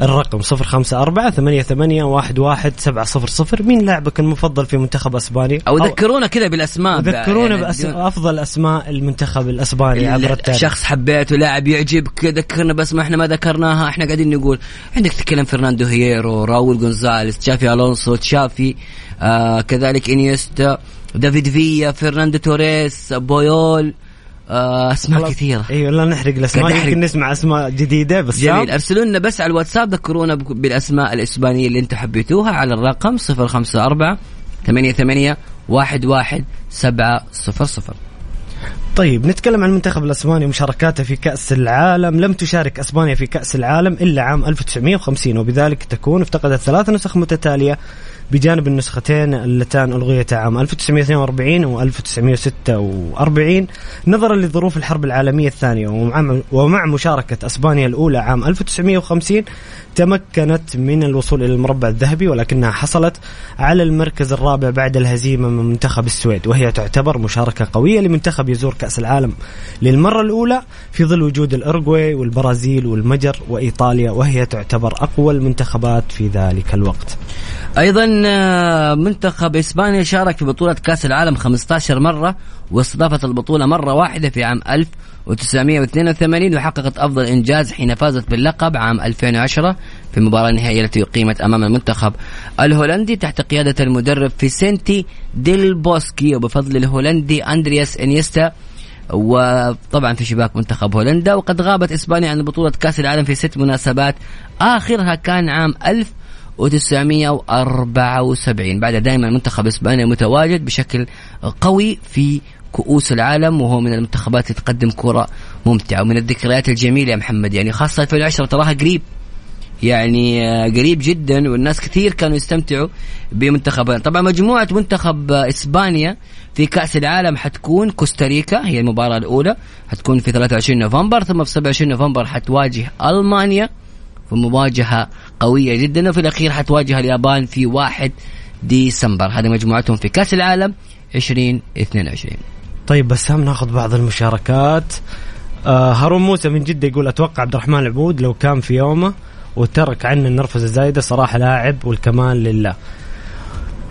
Speaker 2: الرقم 054 88 11 700 مين لاعبك المفضل في منتخب أسبانيا؟
Speaker 1: أو ذكرونا كذا بالأسماء
Speaker 2: ذكرونا
Speaker 1: يعني
Speaker 2: بأس... أفضل أسماء المنتخب الأسباني عبر التاريخ.
Speaker 1: شخص حبيته لاعب يعجبك ذكرنا بس ما إحنا ما ذكرناها إحنا قاعدين نقول. عندك تتكلم فرناندو هييرو راول جونزاليس تشافي ألونسو تشافي آه كذلك إنيستا دافيد فيا فرناندو توريس بويول. آه أسماء
Speaker 2: خلاص.
Speaker 1: كثيرة.
Speaker 2: أيوه لا نحرق
Speaker 1: الأسماء.
Speaker 2: يمكن نسمع أسماء جديدة بس
Speaker 1: جميل. ارسلوا لنا بس على الواتساب ذكرونا بالأسماء الإسبانية اللي أنتم حبيتوها على الرقم 054 88 11 700
Speaker 2: طيب نتكلم عن المنتخب الأسباني ومشاركاته في كأس العالم. لم تشارك أسبانيا في كأس العالم إلا عام 1950 وبذلك تكون افتقدت ثلاث نسخ متتالية بجانب النسختين اللتان ألغيتا عام 1942 و 1946 نظرا لظروف الحرب العالمية الثانية ومع مشاركة أسبانيا الأولى عام 1950 تمكنت من الوصول إلى المربع الذهبي ولكنها حصلت على المركز الرابع بعد الهزيمة من منتخب السويد وهي تعتبر مشاركة قوية لمنتخب يزور كأس العالم للمرة الأولى في ظل وجود الاورجواي والبرازيل والمجر وإيطاليا وهي تعتبر أقوى المنتخبات في ذلك الوقت.
Speaker 1: أيضا آه، منتخب إسبانيا شارك في بطولة كأس العالم 15 مرة واستضافت البطولة مرة واحدة في عام 1982 وحققت أفضل إنجاز حين فازت باللقب عام 2010 في المباراه النهائية التي أقيمت أمام المنتخب الهولندي تحت قيادة المدرب فيسنتي ديل بوسكي. وبفضل الهولندي أندرياس إنيستا وطبعا في شباك منتخب هولندا. وقد غابت إسبانيا عن بطولة كأس العالم في ست مناسبات. آخرها كان عام 1974 بعد دائما منتخب اسبانيا متواجد بشكل قوي في كؤوس العالم وهو من المنتخبات اللي تقدم كرة ممتعة. ومن الذكريات الجميلة يا محمد يعني خاصة 2010 تراها قريب. يعني آه، قريب جدا والناس كثير كانوا يستمتعوا بمنتخب طبعا مجموعة منتخب إسبانيا في كأس العالم حتكون كوستاريكا هي المباراة الأولى حتكون في 23 نوفمبر ثم في 27 نوفمبر حتواجه ألمانيا. في مواجهة قوية جدا. وفي الأخير حتواجه اليابان في 1 ديسمبر. هذه مجموعتهم في كأس العالم 2022
Speaker 2: طيب بسام ناخذ بعض المشاركات. آه هارون موسى من جدة يقول أتوقع عبد الرحمن العبود لو كان في يومه وترك عنا النرفزة الزايدة صراحة لاعب والكمال لله.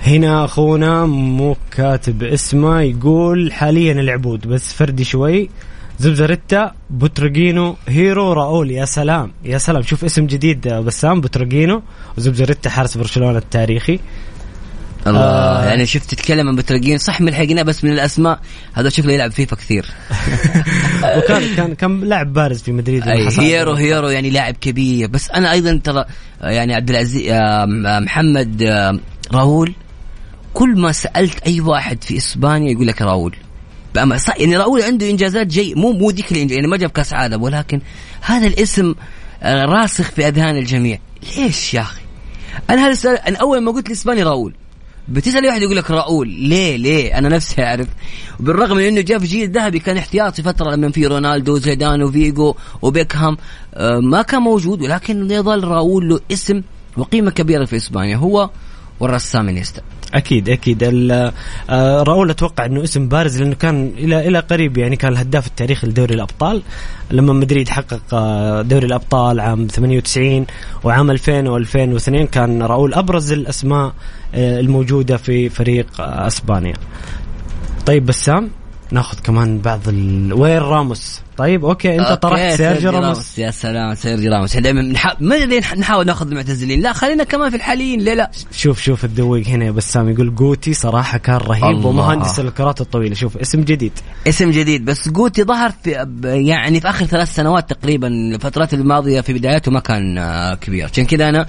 Speaker 2: هنا أخونا مو كاتب اسمه يقول حاليا العبود بس فردي شوي. زوبيزاريتا بوتراغينيو هييرو راؤول. يا سلام يا سلام. شوف اسم جديد آه، بسام بوتراغينيو. وزوبيزاريتا حارس برشلونة التاريخي.
Speaker 1: الله.
Speaker 2: آه.
Speaker 1: يعني شفت تتكلم عن بوتراغينيو صح من حقنا بس من الأسماء. هذا شكله يلعب فيفا كثير.
Speaker 2: وكان كان كان لاعب بارز في مدريد. حصل-
Speaker 1: هيرو هيرو يعني لاعب كبير. بس أنا أيضا ترى آه، يعني عبد العزيز آه، محمد راؤول. كل ما سألت أي واحد في إسبانيا يقول لك راؤول. يعني راؤول عنده إنجازات جي مو مو ذيك يعني ما جاب كأس عالم ولكن هذا الاسم آه، راسخ في أذهان الجميع. ليش يا أخي؟ أنا هذا السؤال أنا أول ما قلت الاسباني راؤول. بتسأل واحد يقول لك راؤول ليه ليه؟ أنا نفسي أعرف. وبالرغم من إنه جاء في جيل ذهبي كان احتياطي فترة لما في رونالدو وزيدان وفيجو وبيكهام آه، ما كان موجود ولكن يظل راؤول له اسم وقيمة كبيرة في إسبانيا. هو والرسام انيستا
Speaker 2: أكيد أكيد آه، راؤول أتوقع إنه اسم بارز لأنه كان إلى إلى قريب يعني كان الهداف التاريخي لدوري الأبطال لما مدريد حقق آه، دوري الأبطال عام 98 وعام 2000 و2002 كان راؤول أبرز الأسماء آه، الموجودة في فريق أسبانيا. طيب بسام ناخذ كمان بعض ال... وين راموس؟ طيب أوكي أنت
Speaker 1: أوكي،
Speaker 2: طرحت سيرجيو راموس.
Speaker 1: يا سلام سيرجيو راموس. إحنا دائما نحا... ما نحاول نأخذ المعتزلين. لا خلينا كمان في الحاليين. ليه لا.
Speaker 2: شوف شوف الذويق هنا يا بسام. يقول جوتي صراحة كان رهيب
Speaker 1: الله.
Speaker 2: ومهندس الكرات الطويلة. شوف اسم جديد.
Speaker 1: اسم جديد. بس جوتي ظهر في يعني في آخر ثلاث سنوات تقريبا الفترات الماضية في بداياته ما كان آه، كبير. عشان كذا أنا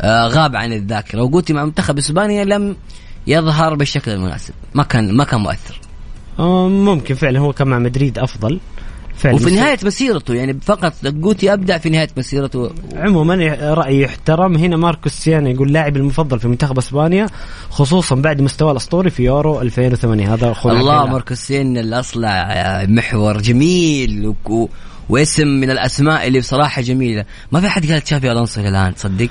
Speaker 1: آه، غاب عن الذاكرة. وجوتي مع منتخب إسبانيا لم يظهر بالشكل المناسب. ما كان ما كان مؤثر.
Speaker 2: آه، ممكن فعلا. هو كان مع مدريد أفضل. فعلا.
Speaker 1: وفي نهاية مسيرته يعني فقط جوتي ابدع في نهاية مسيرته.
Speaker 2: عموما رايي يحترم. هنا ماركوس سيانا يقول لاعبي المفضل في منتخب إسبانيا خصوصا بعد مستواه الأسطوري في يورو 2008 هذا اخونا
Speaker 1: الله
Speaker 2: عبد
Speaker 1: ماركوس سينا الأصلع محور جميل و- واسم من الأسماء اللي بصراحة جميلة. ما في حد قال تشافي ألونسو الآن تصدق؟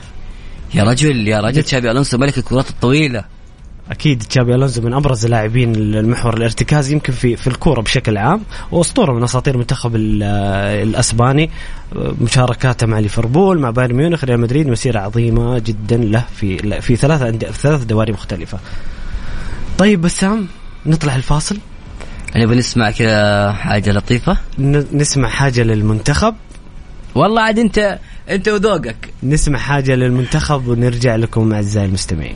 Speaker 1: يا رجل يا رجل تشافي ألونسو ملك الكرات الطويلة.
Speaker 2: أكيد تشابي ألونزو من أبرز لاعبين المحور الارتكازي يمكن في في الكورة بشكل عام وأسطورة من أساطير المنتخب ال- الأسباني مشاركاته مع ليفربول مع بايرن ميونخ ريال مدريد مسيرة عظيمة جدا له في في ثلاث أندية- في ثلاث دواري مختلفة. طيب بسام نطلع الفاصل.
Speaker 1: نبغى نسمع كذا حاجة لطيفة.
Speaker 2: ن- نسمع حاجة للمنتخب.
Speaker 1: والله عاد انت أنت وذوقك
Speaker 2: نسمع حاجة للمنتخب ونرجع لكم أعزائي المستمعين.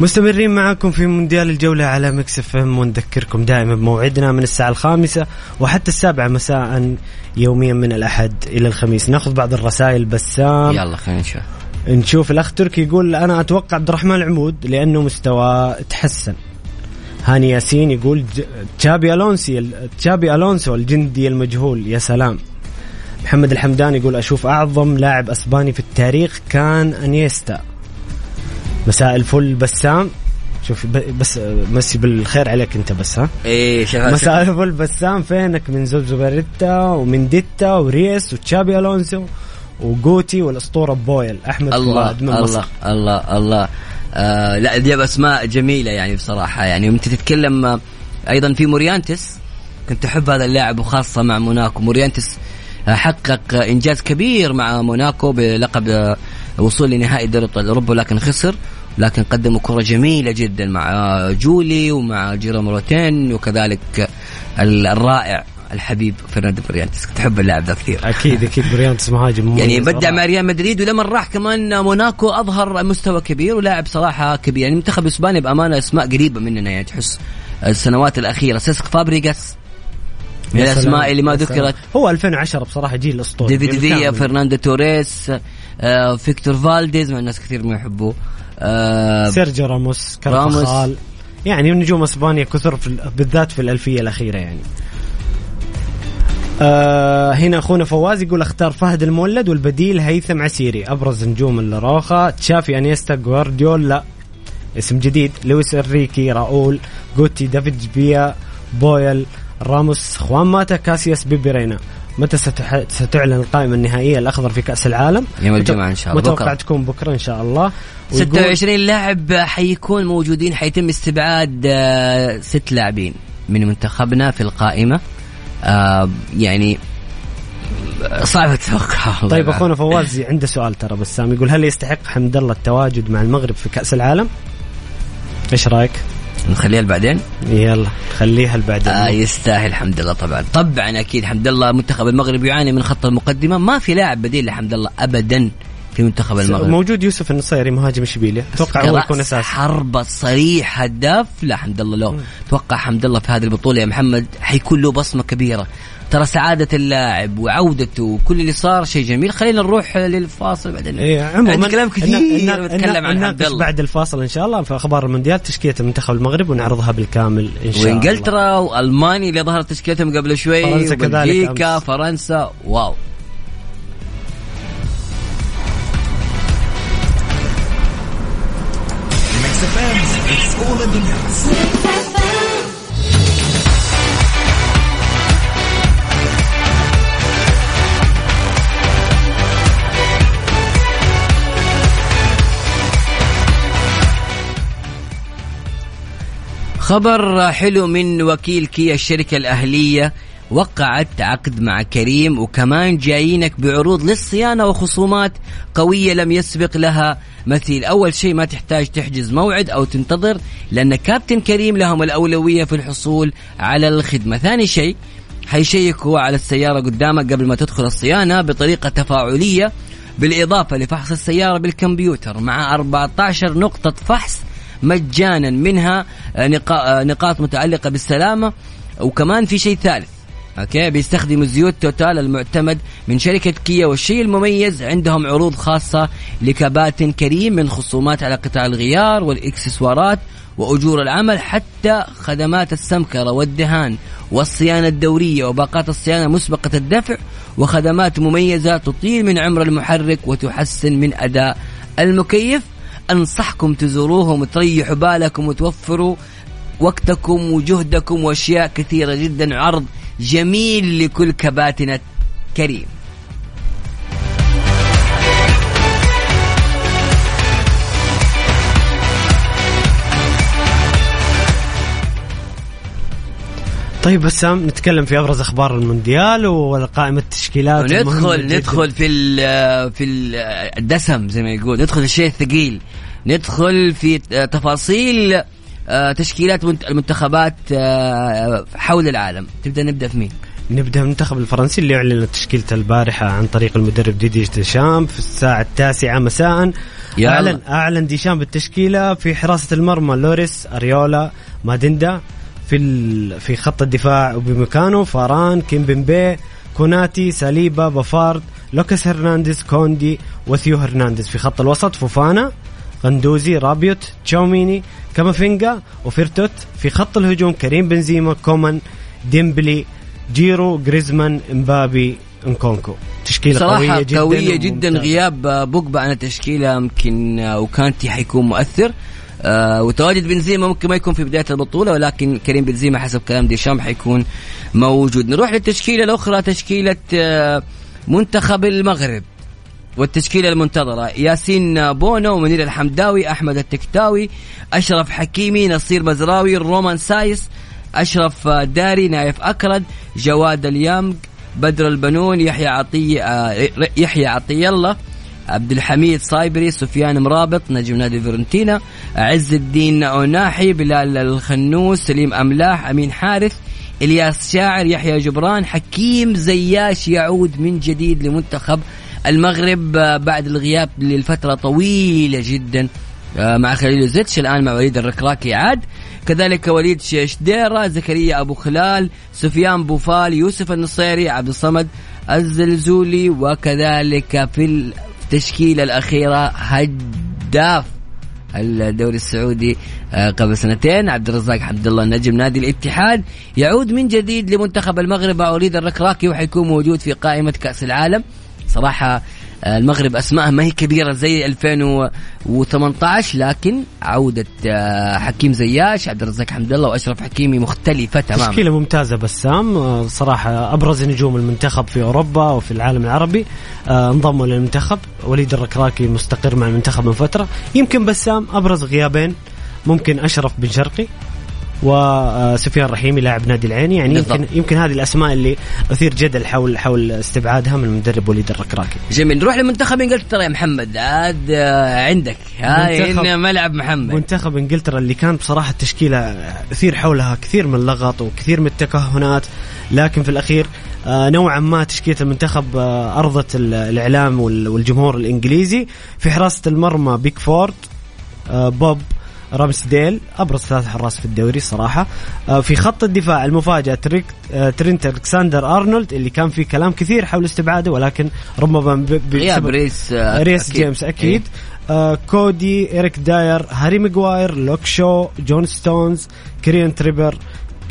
Speaker 2: مستمرين معكم في مونديال الجولة على Mix FM. ونذكركم دائما بموعدنا من الساعة الخامسة وحتى السابعة مساء يوميا من الأحد إلى الخميس. نأخذ بعض الرسائل بسام.
Speaker 1: يلا خلينا نشوف.
Speaker 2: نشوف الأخ تركي يقول أنا أتوقع عبد الرحمن العمود لأنه مستواه تحسن. هاني ياسين يقول تشابي ألونسي تشابي ألونسو الجندي المجهول. يا سلام. محمد الحمدان يقول أشوف أعظم لاعب أسباني في التاريخ كان أنيستا. مساء الفل بسام. شوف بس مسي بالخير عليك انت بس ها
Speaker 1: إيه شغال.
Speaker 2: مساء الفل بسام. فينك؟ من زوبيزاريتا ومندييتا وريس وتشابي ألونسو وجوتي والأسطورة بويول. أحمد
Speaker 1: الله
Speaker 2: من
Speaker 1: الله
Speaker 2: مصر.
Speaker 1: الله الله. آه لا دي أسماء جميلة يعني بصراحة. يعني أنت تتكلم آه، أيضا في موريانتس كنت أحب هذا اللاعب وخاصة مع موناكو. موريانتس آه، حقق إنجاز كبير مع موناكو بلقب آه، وصول لنهائي دوري ابطال اوروبا لكن خسر لكن قدموا كرة جميلة جدا مع جولي ومع جيروم روتين وكذلك الرائع الحبيب فرناندو موريانتس كنت أحب اللاعب ذا كثير.
Speaker 2: أكيد أكيد موريانتس مهاجم
Speaker 1: يعني بدع. مع ريال مدريد ولما راح كمان موناكو أظهر مستوى كبير ولاعب صراحة كبير. يعني منتخب إسبانيا بأمانة أسماء قريبة مننا يعني تحس السنوات الأخيرة. سيسك فابريجاس من الأسماء اللي ما. ذكرت
Speaker 2: هو 2010 بصراحة جيل أسطوري
Speaker 1: ديفيد فيا. فرناندو توريس آه، فيكتور فالديز مع الناس كثير ما يحبوه آه،
Speaker 2: سيرجيو راموس. كارفاخال يعني نجوم أسبانيا كثر في ال- بالذات في الألفية الأخيرة يعني آه هنا أخونا فواز يقول أختار فهد المولد والبديل هيثم عسيري أبرز نجوم لاروخا تشافي أنيستا جوارديولا اسم جديد لويس إنريكي راؤول جوتي دافيد بيا بويول راموس خوان ماتا كاسياس بيبي رينا متى ستح... ستعلن القائمه النهائية الأخضر في كأس العالم
Speaker 1: يوم الجمعة إن شاء الله،
Speaker 2: متوقع
Speaker 1: بكرة.
Speaker 2: تكون بكرة إن شاء الله ويقول-
Speaker 1: 26 لاعب حيكون موجودين حيتم استبعاد آه، ست لاعبين من منتخبنا في القائمة آه، يعني صعب التوقع والله.
Speaker 2: طيب أخونا فواز عنده سؤال ترى بسام يقول هل يستحق حمد الله التواجد مع المغرب في كأس العالم؟ إيش رأيك؟
Speaker 1: نخليها بعدين
Speaker 2: يلا خليها لبعدين.
Speaker 1: آه يستاهل حمد الله طبعا. طبعا أكيد حمد الله منتخب المغرب يعاني من خط المقدمه ما في لاعب بديل لحمد الله ابدا في منتخب المغرب.
Speaker 2: موجود يوسف النصيري مهاجم اشبيليا أتوقع هو يكون أساسي.
Speaker 1: حربة صريح هداف. لا حمد الله لو توقع حمد الله في هذه البطولة يا محمد حيكون له بصمة كبيرة. ترى سعادة اللاعب وعودته وكل اللي صار شيء جميل. خلينا نروح للفاصل بعدين.
Speaker 2: إيه عموما
Speaker 1: عندي كلام كثير
Speaker 2: النا-
Speaker 1: عن حمد
Speaker 2: نناقش
Speaker 1: الله
Speaker 2: بعد الفاصل إن شاء الله في أخبار المونديال تشكيلة منتخب المغرب ونعرضها بالكامل إن شاء الله.
Speaker 1: وانجلترا وألمانيا اللي ظهرت تشكيلتهم قبل شوي
Speaker 2: فرنسا كذلك.
Speaker 1: فرنسا واو. خبر حلو من وكيل كيا الشركة الأهلية. وقعت عقد مع كريم وكمان جايينك بعروض للصيانة وخصومات قوية لم يسبق لها مثيل. أول شيء ما تحتاج تحجز موعد أو تنتظر لأن كابتن كريم لهم الأولوية في الحصول على الخدمة. ثاني شيء حيشيكوا على السيارة قدامك قبل ما تدخل الصيانة بطريقة تفاعلية بالإضافة لفحص السيارة بالكمبيوتر مع 14 نقطة فحص مجانا منها آه، آه، نقاط متعلقة بالسلامة. وكمان في شيء ثالث أوكي؟ بيستخدموا زيوت توتال المعتمد من شركة كيا. والشيء المميز عندهم عروض خاصة لكباتن كريم من خصومات على قطع الغيار والإكسسوارات وأجور العمل حتى خدمات السمكرة والدهان والصيانة الدورية وباقات الصيانة مسبقة الدفع. وخدمات مميزة تطيل من عمر المحرك وتحسن من أداء المكيف. أنصحكم تزوروهم وتريحوا بالكم وتوفروا وقتكم وجهدكم وأشياء كثيرة جدا. عرض جميل لكل كباتنة كريم
Speaker 2: طيب بسام نتكلم في أبرز أخبار المونديال وقائمه التشكيلات
Speaker 1: ندخل. ندخل في ال في ال الدسم زي ما يقول. ندخل الشيء الثقيل ندخل في تفاصيل آه، تشكيلات منت- المنتخبات آه، حول العالم. تبدأ نبدأ في مين؟
Speaker 2: نبدأ بالمنتخب الفرنسي اللي اعلن تشكيلته البارحة عن طريق المدرب ديدييه ديشامب في الساعة التاسعة مساء. اعلن أعلن ديشامب التشكيله في حراسة المرمى لوريس أريولا مانداندا. في ال... في خط الدفاع أوباميكانو فاران كيمبمبي كوناتي ساليبا بافارد لوكاس هرنانديز كوندي وثيو هرنانديز. في خط الوسط فوفانا غندوزي رابيوت تشاوميني كامافينجا وفيرتوت. في خط الهجوم كريم بنزيما كومان ديمبلي جيرو جريزمان امبابي نكونكو تشكيلة
Speaker 1: صراحة
Speaker 2: قوية جدا
Speaker 1: قوية جدا. غياب بوجبا عن التشكيلة يمكن وكانتي حيكون مؤثر. آه وتواجد بنزيما ممكن ما يكون في بداية البطولة ولكن كريم بنزيما حسب كلام ديشامب حيكون موجود. نروح للتشكيلة الأخرى تشكيلة آه منتخب المغرب والتشكيلة المنتظرة. ياسين بونو منير المحمدي أحمد التكناوتي أشرف حكيمي نصير مزراوي رومان سايس أشرف داري نايف أكرد جواد اليامق بدر البنون يحيى عطية آه، يحيى عطية الله. عبد الحميد صايبري سفيان مرابط نجم نادي فيرنتينا عز الدين أوناحي بلال الخنوس سليم أملاح أمين حارث إلياس شاعر يحيى جبران حكيم زياش يعود من جديد لمنتخب المغرب آه، بعد الغياب لفترة طويلة جدا آه، مع خليل زيتش الآن مع وليد الركراكي عاد. كذلك وليد شديرة زكريا أبو خلال سفيان بوفال يوسف النصيري عبد الصمد الزلزولي وكذلك في التشكيلة الأخيرة هداف الدوري السعودي آه، قبل سنتين. عبد الرزاق حمد الله نجم نادي الاتحاد. يعود من جديد لمنتخب المغرب. وليد الركراكي وحيكون موجود في قائمة كأس العالم. صراحة آه، المغرب أسمائها ما هي كبيرة زي 2018 لكن عودة آه، حكيم زياش عبد الرزاق حمد الله وأشرف حكيمي مختلفة تماما.
Speaker 2: تشكيلة ممتازة بسام. آه، صراحة أبرز نجوم المنتخب في أوروبا وفي العالم العربي. آه، انضموا للمنتخب. وليد الركراكي مستقر مع المنتخب من فترة. يمكن بسام أبرز غيابين ممكن أشرف بن شرقي. وسفيان رحيمي لاعب نادي العين يعني
Speaker 1: بالضبط.
Speaker 2: يمكن يمكن هذه الأسماء اللي أثير جدل حول حول استبعادها من المدرب وليد الركراكي.
Speaker 1: جميل. نروح لمنتخب إنجلترا يا محمد. عاد آه، عندك. هاي
Speaker 2: منتخب-
Speaker 1: ملعب محمد.
Speaker 2: منتخب إنجلترا اللي كان بصراحة التشكيلة أثير حولها كثير من اللغط وكثير من التكهنات لكن في الأخير آه، نوعا ما تشكيلة المنتخب آه، أرضت ال- الإعلام وال- والجمهور الإنجليزي. في حراسة المرمى بيكفورد آه، بوب رامسديل أبرز ثلاث حراس في الدوري صراحة. آه، في خط الدفاع المفاجأة تريك آه، ترينت الكساندر أرنولد اللي كان في كلام كثير حول استبعاده ولكن ربما بسبب-
Speaker 1: ريس آه،
Speaker 2: ريس
Speaker 1: أكيد.
Speaker 2: جيمس أكيد.
Speaker 1: إيه.
Speaker 2: آه كودي إيريك داير هاري ماجواير لوك شو جون ستونز كيران تريبير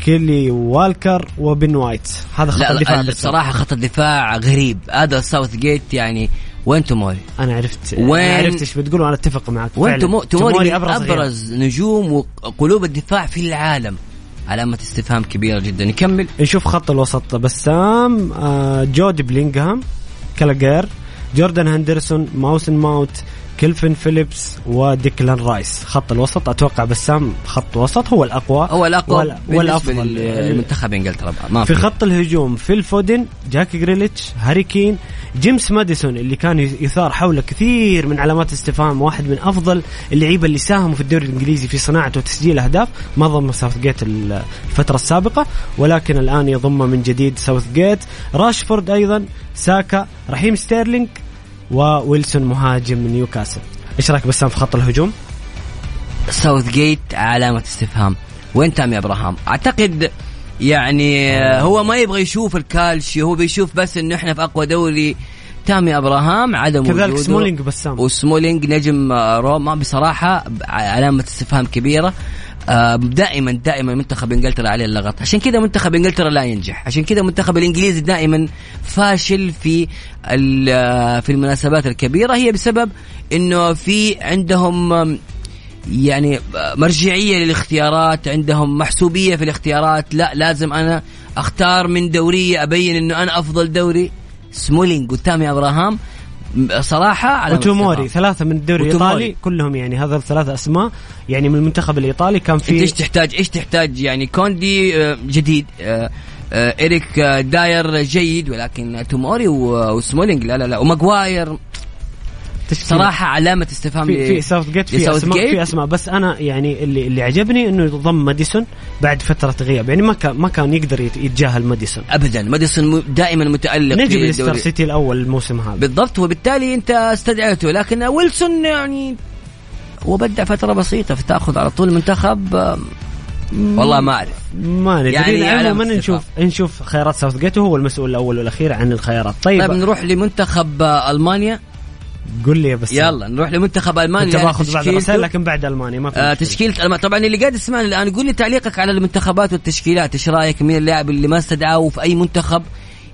Speaker 2: كايل والكر وبن وايت. هذا خط الدفاع
Speaker 1: الصراحة خط الدفاع غريب. هذا ساوث جيت يعني وين توموري؟
Speaker 2: أنا عرفت
Speaker 1: وين-
Speaker 2: أنا عرفت إيش بتقول وأنا أتفق معك
Speaker 1: وين توموري
Speaker 2: أبرز, أبرز.
Speaker 1: أبرز نجوم وقلوب الدفاع في العالم. علامة استفهام كبيرة جدا. نكمل.
Speaker 2: نشوف خط الوسط. بسام آه جود بلينغهام جالاجير جوردن هندرسون مايسون ماونت كيلفن فيليبس وديكلان رايس. خط الوسط أتوقع بسام خط وسط هو
Speaker 1: الأقوى.
Speaker 2: هو
Speaker 1: بالنسبة
Speaker 2: والأفضل.
Speaker 1: للمنتخب إنجلترا ما
Speaker 2: في
Speaker 1: في.
Speaker 2: خط الهجوم فيل فودن جاك جريليتش هاري كين جيمس ماديسون اللي كان يثار حوله كثير من علامات استفهام واحد من أفضل اللعيبة اللي ساهموا في الدوري الإنجليزي في صناعه وتسجيل أهداف ما ضم ساوث جيت الفترة السابقة ولكن الآن يضم من جديد ساوث جيت راشفورد أيضا ساكا رحيم ستيرلينج وويلسون مهاجم نيوكاسل إيش رأيك بسام في خط الهجوم؟
Speaker 1: ساوث جيت علامة استفهام وين تامي إبراهام؟ أعتقد يعني هو ما يبغى يشوف الكالشيو هو بيشوف بس إنه إحنا في أقوى دوري. تامي أبراهام عدم
Speaker 2: كذلك. سمولينج بسام.
Speaker 1: وسمولينج نجم آه، روما. بصراحة علامة استفهام كبيرة. آه، دائما دائما منتخب إنجلترا عليه اللغط. عشان كذا منتخب إنجلترا لا ينجح. عشان كذا منتخب الانجليزي دائما فاشل في آه، في المناسبات الكبيرة. هي بسبب إنه في عندهم يعني مرجعية للاختيارات عندهم محسوبية في الاختيارات. لا لازم أنا أختار من دوريي أبين إنه أنا أفضل دوري. سمولينج وتامي إبراهام. صراحة على
Speaker 2: وتوموري ثلاثة من الدوري. الإيطالي كلهم يعني هذا الثلاثة أسماء يعني من المنتخب الإيطالي. كان في
Speaker 1: إيش تحتاج؟ إيش تحتاج؟ يعني كوندي آه، جديد. آه، آه، آه، داير جيد ولكن توموري وسمولينج لا لا لا. وماجواير
Speaker 2: تشكيلة.
Speaker 1: صراحة علامة استفهام
Speaker 2: في في ساوث جيت في اسماء
Speaker 1: جيت.
Speaker 2: في أسماء. بس أنا يعني اللي اللي عجبني إنه ضم ماديسون بعد فترة غياب. يعني ما كان ما كان يقدر يت- يتجاهل ماديسون
Speaker 1: ابدا. ماديسون دائما متألق
Speaker 2: نجم
Speaker 1: في
Speaker 2: ليستر. سيتي الأول الموسم هذا.
Speaker 1: بالضبط. وبالتالي أنت استدعيته. لكن ويلسون يعني وبدع فترة بسيطة فتاخذ على طول المنتخب آم، والله ما أعرف.
Speaker 2: ما ندري
Speaker 1: يعني
Speaker 2: يعني عموما
Speaker 1: استفهام.
Speaker 2: نشوف نشوف خيارات ساوث جيت وهو المسؤول الأول والأخير عن الخيارات. طيب,
Speaker 1: طيب نروح لمنتخب ألمانيا.
Speaker 2: قل لي بس
Speaker 1: يلا نروح لمنتخب ألمانيا.
Speaker 2: كنت باخذ
Speaker 1: تشكيلته-
Speaker 2: الرسائل لكن بعد ألمانيا ما في
Speaker 1: آه
Speaker 2: مشكلة.
Speaker 1: تشكيلة الم- طبعا اللي قاعد يسمعني الآن قول لي تعليقك على المنتخبات والتشكيلات. إيش رأيك؟ مين اللاعب اللي ما استدعاه في أي منتخب؟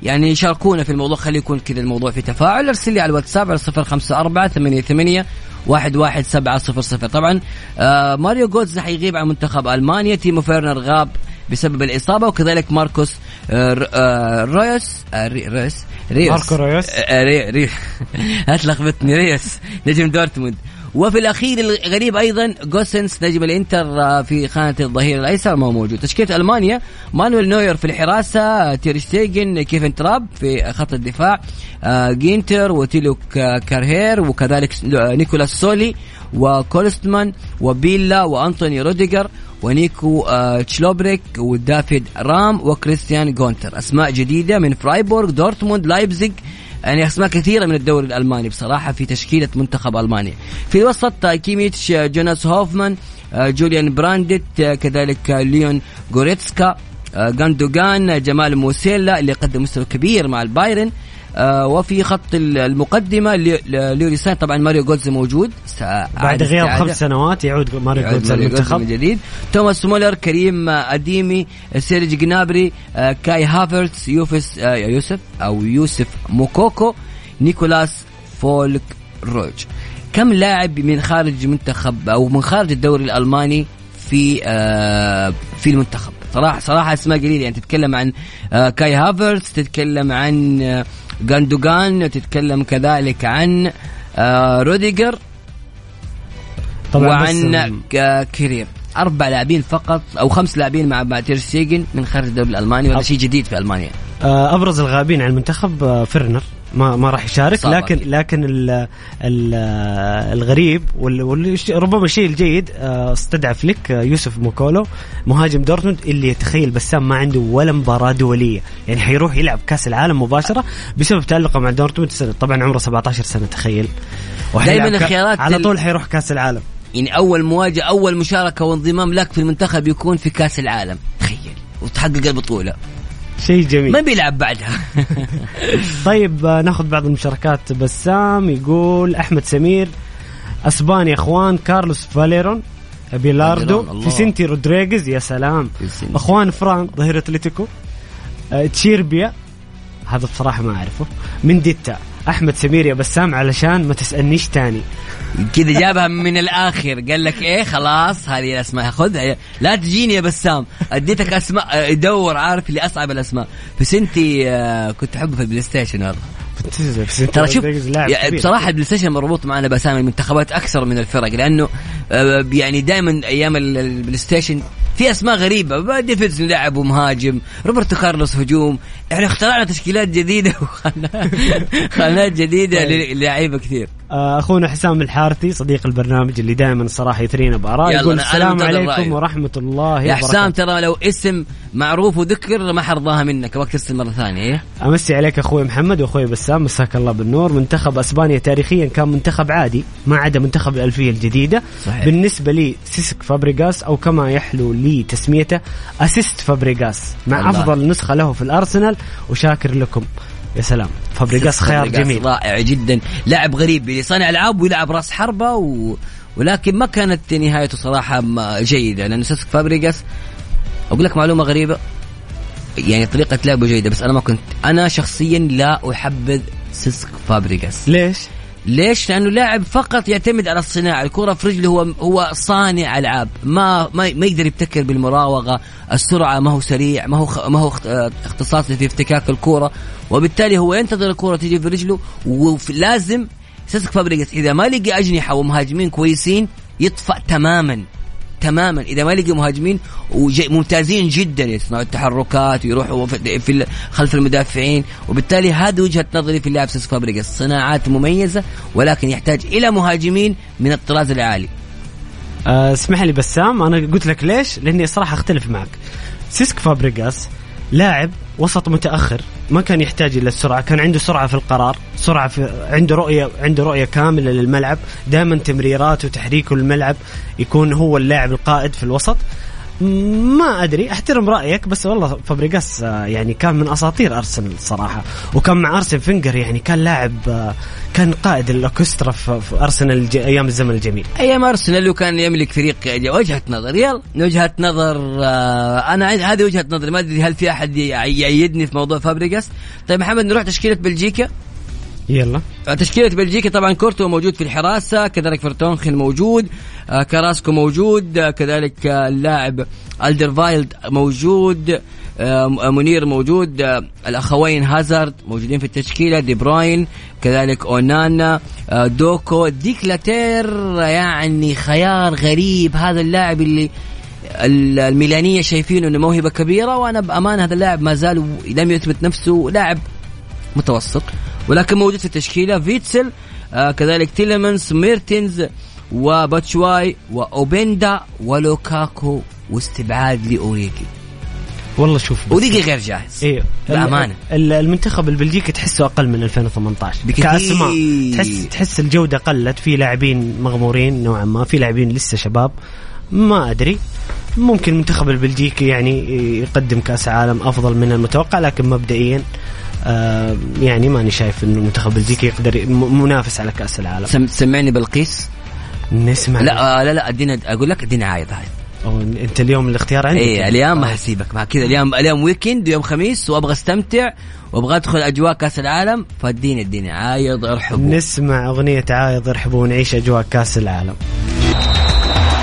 Speaker 1: يعني شاركونا في الموضوع. خلي يكون كذا الموضوع في تفاعل. أرسل لي على الواتساب على صفر خمسة أربعة ثمانية ثمانية واحد واحد سبعة صفر صفر. طبعا آه ماريو جوتز حيغيب عن منتخب ألمانيا. تيمو فيرنر غاب بسبب الإصابة وكذلك ماركوس رويس آه ري- ريس ريوس
Speaker 2: ماركو رويس.
Speaker 1: آه، ري ري هتلخبطني ريس. نجم دورتموند. وفي الأخير الغريب أيضا جوسنس نجم الإنتر آه، في خانة الظهير الأيسر ما هو موجود. تشكيلة ألمانيا مانويل نوير في الحراسة آه، تير شتيجن كيفن تراب في خط الدفاع آه، جينتر وتيلو كا- كيرير وكذلك آه، نيكلاس سولي وكلوسترمان وبيلا وأنطوني روديجر. ونيكو آه، شلوتربيك ودافيد رام وكريستيان جونتر أسماء جديدة من فرايبورغ دورتموند لايبزيج يعني أسماء كثيرة من الدوري الألماني بصراحة في تشكيلة منتخب ألمانيا. في الوسط كيميتش آه، جوناس هوفمان آه، جوليان برانديت آه، كذلك ليون جوريتسكا آه، غوندوغان جمال موسيلا اللي قدم مستوى كبير مع البايرن. وفي خط ال- المقدمة ليروي ساني طبعا ماريو جوتز موجود.
Speaker 2: بعد غياب. خمس سنوات يعود ماريو جوتز المنتخب
Speaker 1: من جديد. توماس مولر كريم آه، أديمي آه، سيرج جنابري آه، كاي هافرتس يوفس آه، يوسف أو يوسف موكوكو نيكلاس فولكروج. كم لاعب من خارج منتخب أو من خارج الدوري الألماني في آه، في المنتخب؟ صراحة صراحة أسماء قليلة. يعني تتكلم عن آه، كاي هافرتس تتكلم عن آه، غوندوغان تتكلم كذلك عن آه، روديجر
Speaker 2: طبعا
Speaker 1: وعن
Speaker 2: بس
Speaker 1: ك- كريم أربع لاعبين فقط أو خمس لاعبين مع مع تير شتيجن من خارج الدوري الألماني وهذا شيء جديد في ألمانيا؟
Speaker 2: آه، أبرز الغائبين عن المنتخب آه، فيرنر. ما ما راح يشارك
Speaker 1: صعب
Speaker 2: لكن. لكن ال ال الغريب وال- والش- ربما الشيء الجيد آه، استدعى فليك آه، يوسف موكوكو مهاجم دورتموند اللي يتخيل بسام ما عنده ولا مباراة دولية. يعني حيروح يلعب كأس العالم مباشرة بسبب تألقه مع دورتموند. طبعا عمره 17 سنة تخيل. كأ-
Speaker 1: الخيارات
Speaker 2: على طول حيروح كأس العالم.
Speaker 1: يعني أول مواجهة أول مشاركة وانضمام لك في المنتخب يكون في كأس العالم. تخيل. وتحقق البطولة.
Speaker 2: شيء جميل.
Speaker 1: ما بيلعب بعدها.
Speaker 2: طيب ناخذ بعض المشاركات. بسام يقول أحمد سمير اسبانيا خوان كارلوس فاليرون بيلاردو. فيسنتي رودريغيز يا سلام.
Speaker 1: فيسنتي.
Speaker 2: خوان فران ظهير أتلتيكو آه، تشيربيا هذا بصراحة ما أعرفه. منديتا أحمد سمير يا بسام علشان ما تسألنيش تاني.
Speaker 1: كذا جابها من الآخر قال لك إيه خلاص هذه الأسماء خذها. لا تجيني يا بسام أديتك أسماء دور عارف اللي أصعب الأسماء. بس أنت آه، كنت احبه في ال PlayStation والله ترى شوف
Speaker 2: لاعب.
Speaker 1: بصراحة ال PlayStation مربوط معنا بأسامي المنتخبات أكثر من الفرق لأنه آه، يعني دائما أيام ال- ال PlayStation في أسماء غريبة. ديفيدز لعب ومهاجم روبرتو كارلوس هجوم إحنا اخترعنا تشكيلات جديدة وخلنا- خانات جديدة
Speaker 2: طيب.
Speaker 1: للعيبه كثير
Speaker 2: آه، أخونا حسام الحارثي صديق البرنامج اللي دائما الصراحه يثرينا
Speaker 1: بآراء
Speaker 2: يقول السلام عليكم
Speaker 1: رأيه.
Speaker 2: ورحمة الله
Speaker 1: يا حسام. ترى لو اسم معروف وذكر ما حأرضاها منك أبغاك ترسل مرة ثانية إيه
Speaker 2: أمسي عليك أخوي محمد وأخوي بسام مساك الله بالنور منتخب أسبانيا تاريخيا كان منتخب عادي ما عدا منتخب الألفية الجديدة
Speaker 1: صحيح.
Speaker 2: بالنسبة لي سيسك فابريغاس أو كما يحلو لي تسميته assist فابريغاس مع
Speaker 1: الله.
Speaker 2: أفضل نسخة له في الأرسنال وشاكر لكم. يا سلام. فابريغاس خيار جميل.
Speaker 1: رائع جدا. لاعب غريب يصنع العاب ويلعب راس حربة و... ولكن ما كانت نهايته صراحة جيدة. لأنه سيسك فابريغاس أقول لك معلومة غريبة. يعني طريقة لعبه جيدة بس أنا ما كنت أنا شخصيا لا أحبذ سيسك فابريغاس.
Speaker 2: ليش؟
Speaker 1: ليش؟ لأنه لاعب فقط يعتمد على الصناعة، الكرة في رجله هو هو صانع ألعاب، ما ما ما يقدر يبتكر بالمراوغة، السرعة ما هو سريع، ما هو ما هو اخت- اختصاصي في افتكاك الكرة، وبالتالي هو ينتظر الكرة تيجي في رجله ولازم سيسك فابريجاس إذا ما لقي أجنحة ومهاجمين كويسين يطفأ تماما. تماما إذا ما لقي مهاجمين ممتازين جدا يصنعوا التحركات ويروحوا في خلف المدافعين وبالتالي هذه وجهة نظري في اللاعب سيسك فابريجاس صناعات مميزة ولكن يحتاج إلى مهاجمين من الطراز العالي
Speaker 2: آه، اسمح لي بسام أنا قلت لك ليش؟ لأني صراحة أختلف معك. سيسك فابريغاس لاعب وسط متأخر ما كان يحتاج إلى السرعة، كان عنده سرعة في القرار، سرعة في عنده رؤية عنده رؤية كاملة للملعب، دائما تمريراته وتحريكه للملعب يكون هو اللاعب القائد في الوسط. ما أدري أحترم رأيك بس والله فابريغاس آه، يعني كان من أساطير أرسنال صراحة. وكان مع أرسن فينجر يعني كان لاعب آه، كان قائد الاوركسترا في أرسنال أيام الزمن الجميل.
Speaker 1: أيام أرسنال وكان يملك فريق وجهة نظر يلا وجهة نظر آه، أنا هذه وجهة نظري ما أدري هل في أحد ي- يأيدني في موضوع فابريجاس طيب محمد نروح تشكيلة بلجيكا.
Speaker 2: يلا.
Speaker 1: تشكيلة بلجيكا طبعا كورتو موجود في الحراسة كذلك فرتونخن موجود. كراسكو موجود. آه، كذلك آه، اللاعب الدرفايلد موجود. آه، منير موجود. آه، الأخوين هازارد موجودين في التشكيلة. دي بروين كذلك أونانا آه، دوكو ديكلاتير يعني خيار غريب. هذا اللاعب اللي ال- الميلانية شايفينه إنه موهبة كبيرة وأنا بأمانة هذا اللاعب ما زال لم يثبت نفسه لاعب متوسط ولكن موجود في التشكيلة. فيتسل آه كذلك تيلمنس ميرتنز وباتشواي واوبندا ولوكاكو واستبعاد لأوريجي.
Speaker 2: والله شوف
Speaker 1: أوريجي غير جاهز
Speaker 2: أيوه
Speaker 1: بأمانة.
Speaker 2: ال- المنتخب البلجيكي تحسه أقل من 2018
Speaker 1: بكثير.
Speaker 2: كأسماء. تحس تحس الجودة قلت في لاعبين مغمورين نوعا ما في لاعبين لسه شباب. ما أدري. ممكن المنتخب البلجيكي يعني يقدم كأس عالم أفضل من المتوقع لكن مبدئيا آه يعني ماني شايف إنه المنتخب البلجيكي يقدر منافس على كأس العالم.
Speaker 1: سم سمعني بلقيس.
Speaker 2: نسمع.
Speaker 1: لا آه لا لا أدينا أقول لك أدينا عايض هاي.
Speaker 2: أو أنت اليوم الاختيار عندك؟
Speaker 1: إيه اليوم ما حسيبك مع كذا اليوم اليوم weekend ويوم خميس وأبغى أستمتع وأبغى أدخل أجواء كأس العالم فاديني اديني. عايض ارحبوا.
Speaker 2: نسمع أغنية عايض ارحبوا ونعيش أجواء كأس العالم.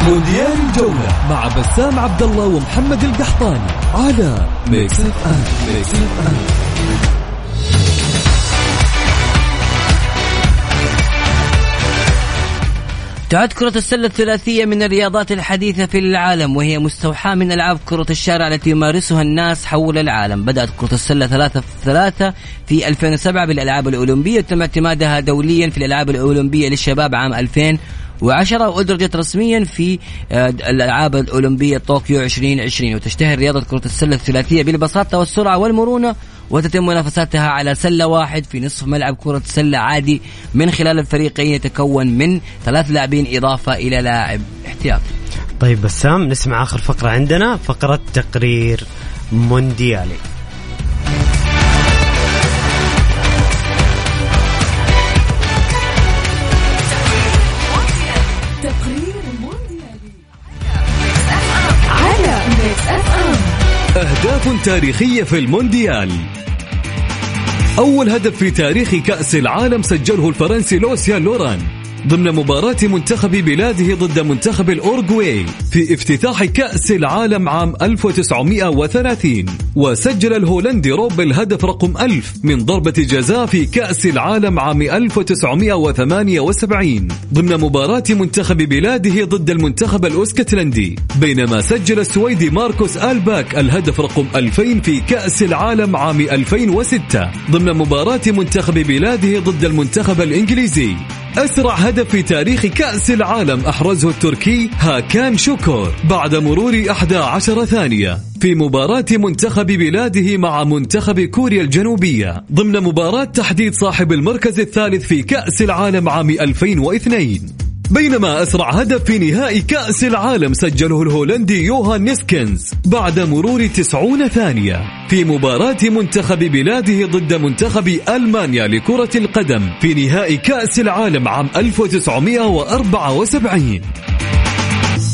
Speaker 3: مونديال الجولة مع بسام عبد الله ومحمد القحطاني على Mix FM Mix FM
Speaker 1: تعد كرة السلة الثلاثية من الرياضات الحديثة في العالم وهي مستوحاة من ألعاب كرة الشارع التي يمارسها الناس حول العالم. بدأت كرة السلة ثلاثة في ثلاثة في 2007 بالألعاب الأولمبية تم اعتمادها دوليا في الألعاب الأولمبية للشباب عام 2010 وأدرجت رسميا في آه، الألعاب الأولمبية طوكيو 2020 وتشتهر رياضة كرة السلة الثلاثية بالبساطة والسرعة والمرونة وتتم منافساتها على سلة واحد في نصف ملعب كرة سلة عادي من خلال الفريقين يتكون من ثلاث لاعبين إضافة إلى لاعب احتياطي.
Speaker 2: طيب بسام نسمع آخر فقرة عندنا فقرة تقرير مونديالي.
Speaker 3: تاريخية في المونديال. أول هدف في تاريخ كأس العالم سجله الفرنسي لوسيان لوران. ضمن مباراة منتخب بلاده ضد منتخب الأورغواي في افتتاح كأس العالم عام 1930 وسجل الهولندي روب الهدف رقم 1000 من ضربة جزاء في كأس العالم عام 1978 ضمن مباراة منتخب بلاده ضد المنتخب الأسكتلندي بينما سجل السويدي ماركوس آلباك الهدف رقم 2000 في كأس العالم عام 2006 ضمن مباراة منتخب بلاده ضد المنتخب الإنجليزي أسرع هدف في تاريخ كأس العالم أحرزه التركي هاكان شكور بعد مرور 11 ثانية في مباراة منتخب بلاده مع منتخب كوريا الجنوبية ضمن مباراة تحديد صاحب المركز الثالث في كأس العالم عام 2002 بينما أسرع هدف في نهائي كأس العالم سجله الهولندي يوهان نيسكنز بعد مرور 90 ثانية في مباراة منتخب بلاده ضد منتخب ألمانيا لكرة القدم في نهائي كأس العالم عام 1974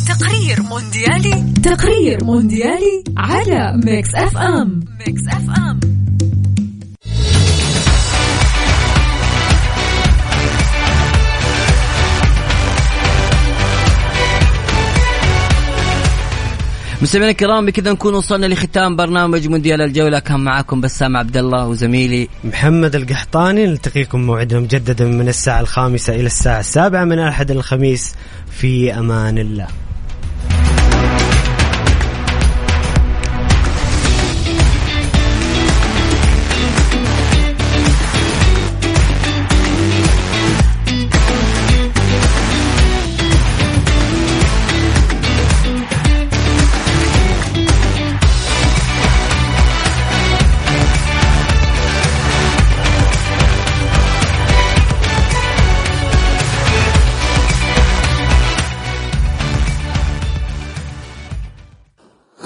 Speaker 4: تقرير مونديالي تقرير مونديالي على Mix FM. Mix FM.
Speaker 1: مستمعينا الكرام بكذا نكون وصلنا لختام برنامج مونديال الجولة. كان معاكم بسام عبد الله وزميلي
Speaker 2: محمد القحطاني. نلتقيكم موعدنا مجددا من الساعة الخامسة إلى الساعة السابعة من الأحد الخميس. في أمان الله.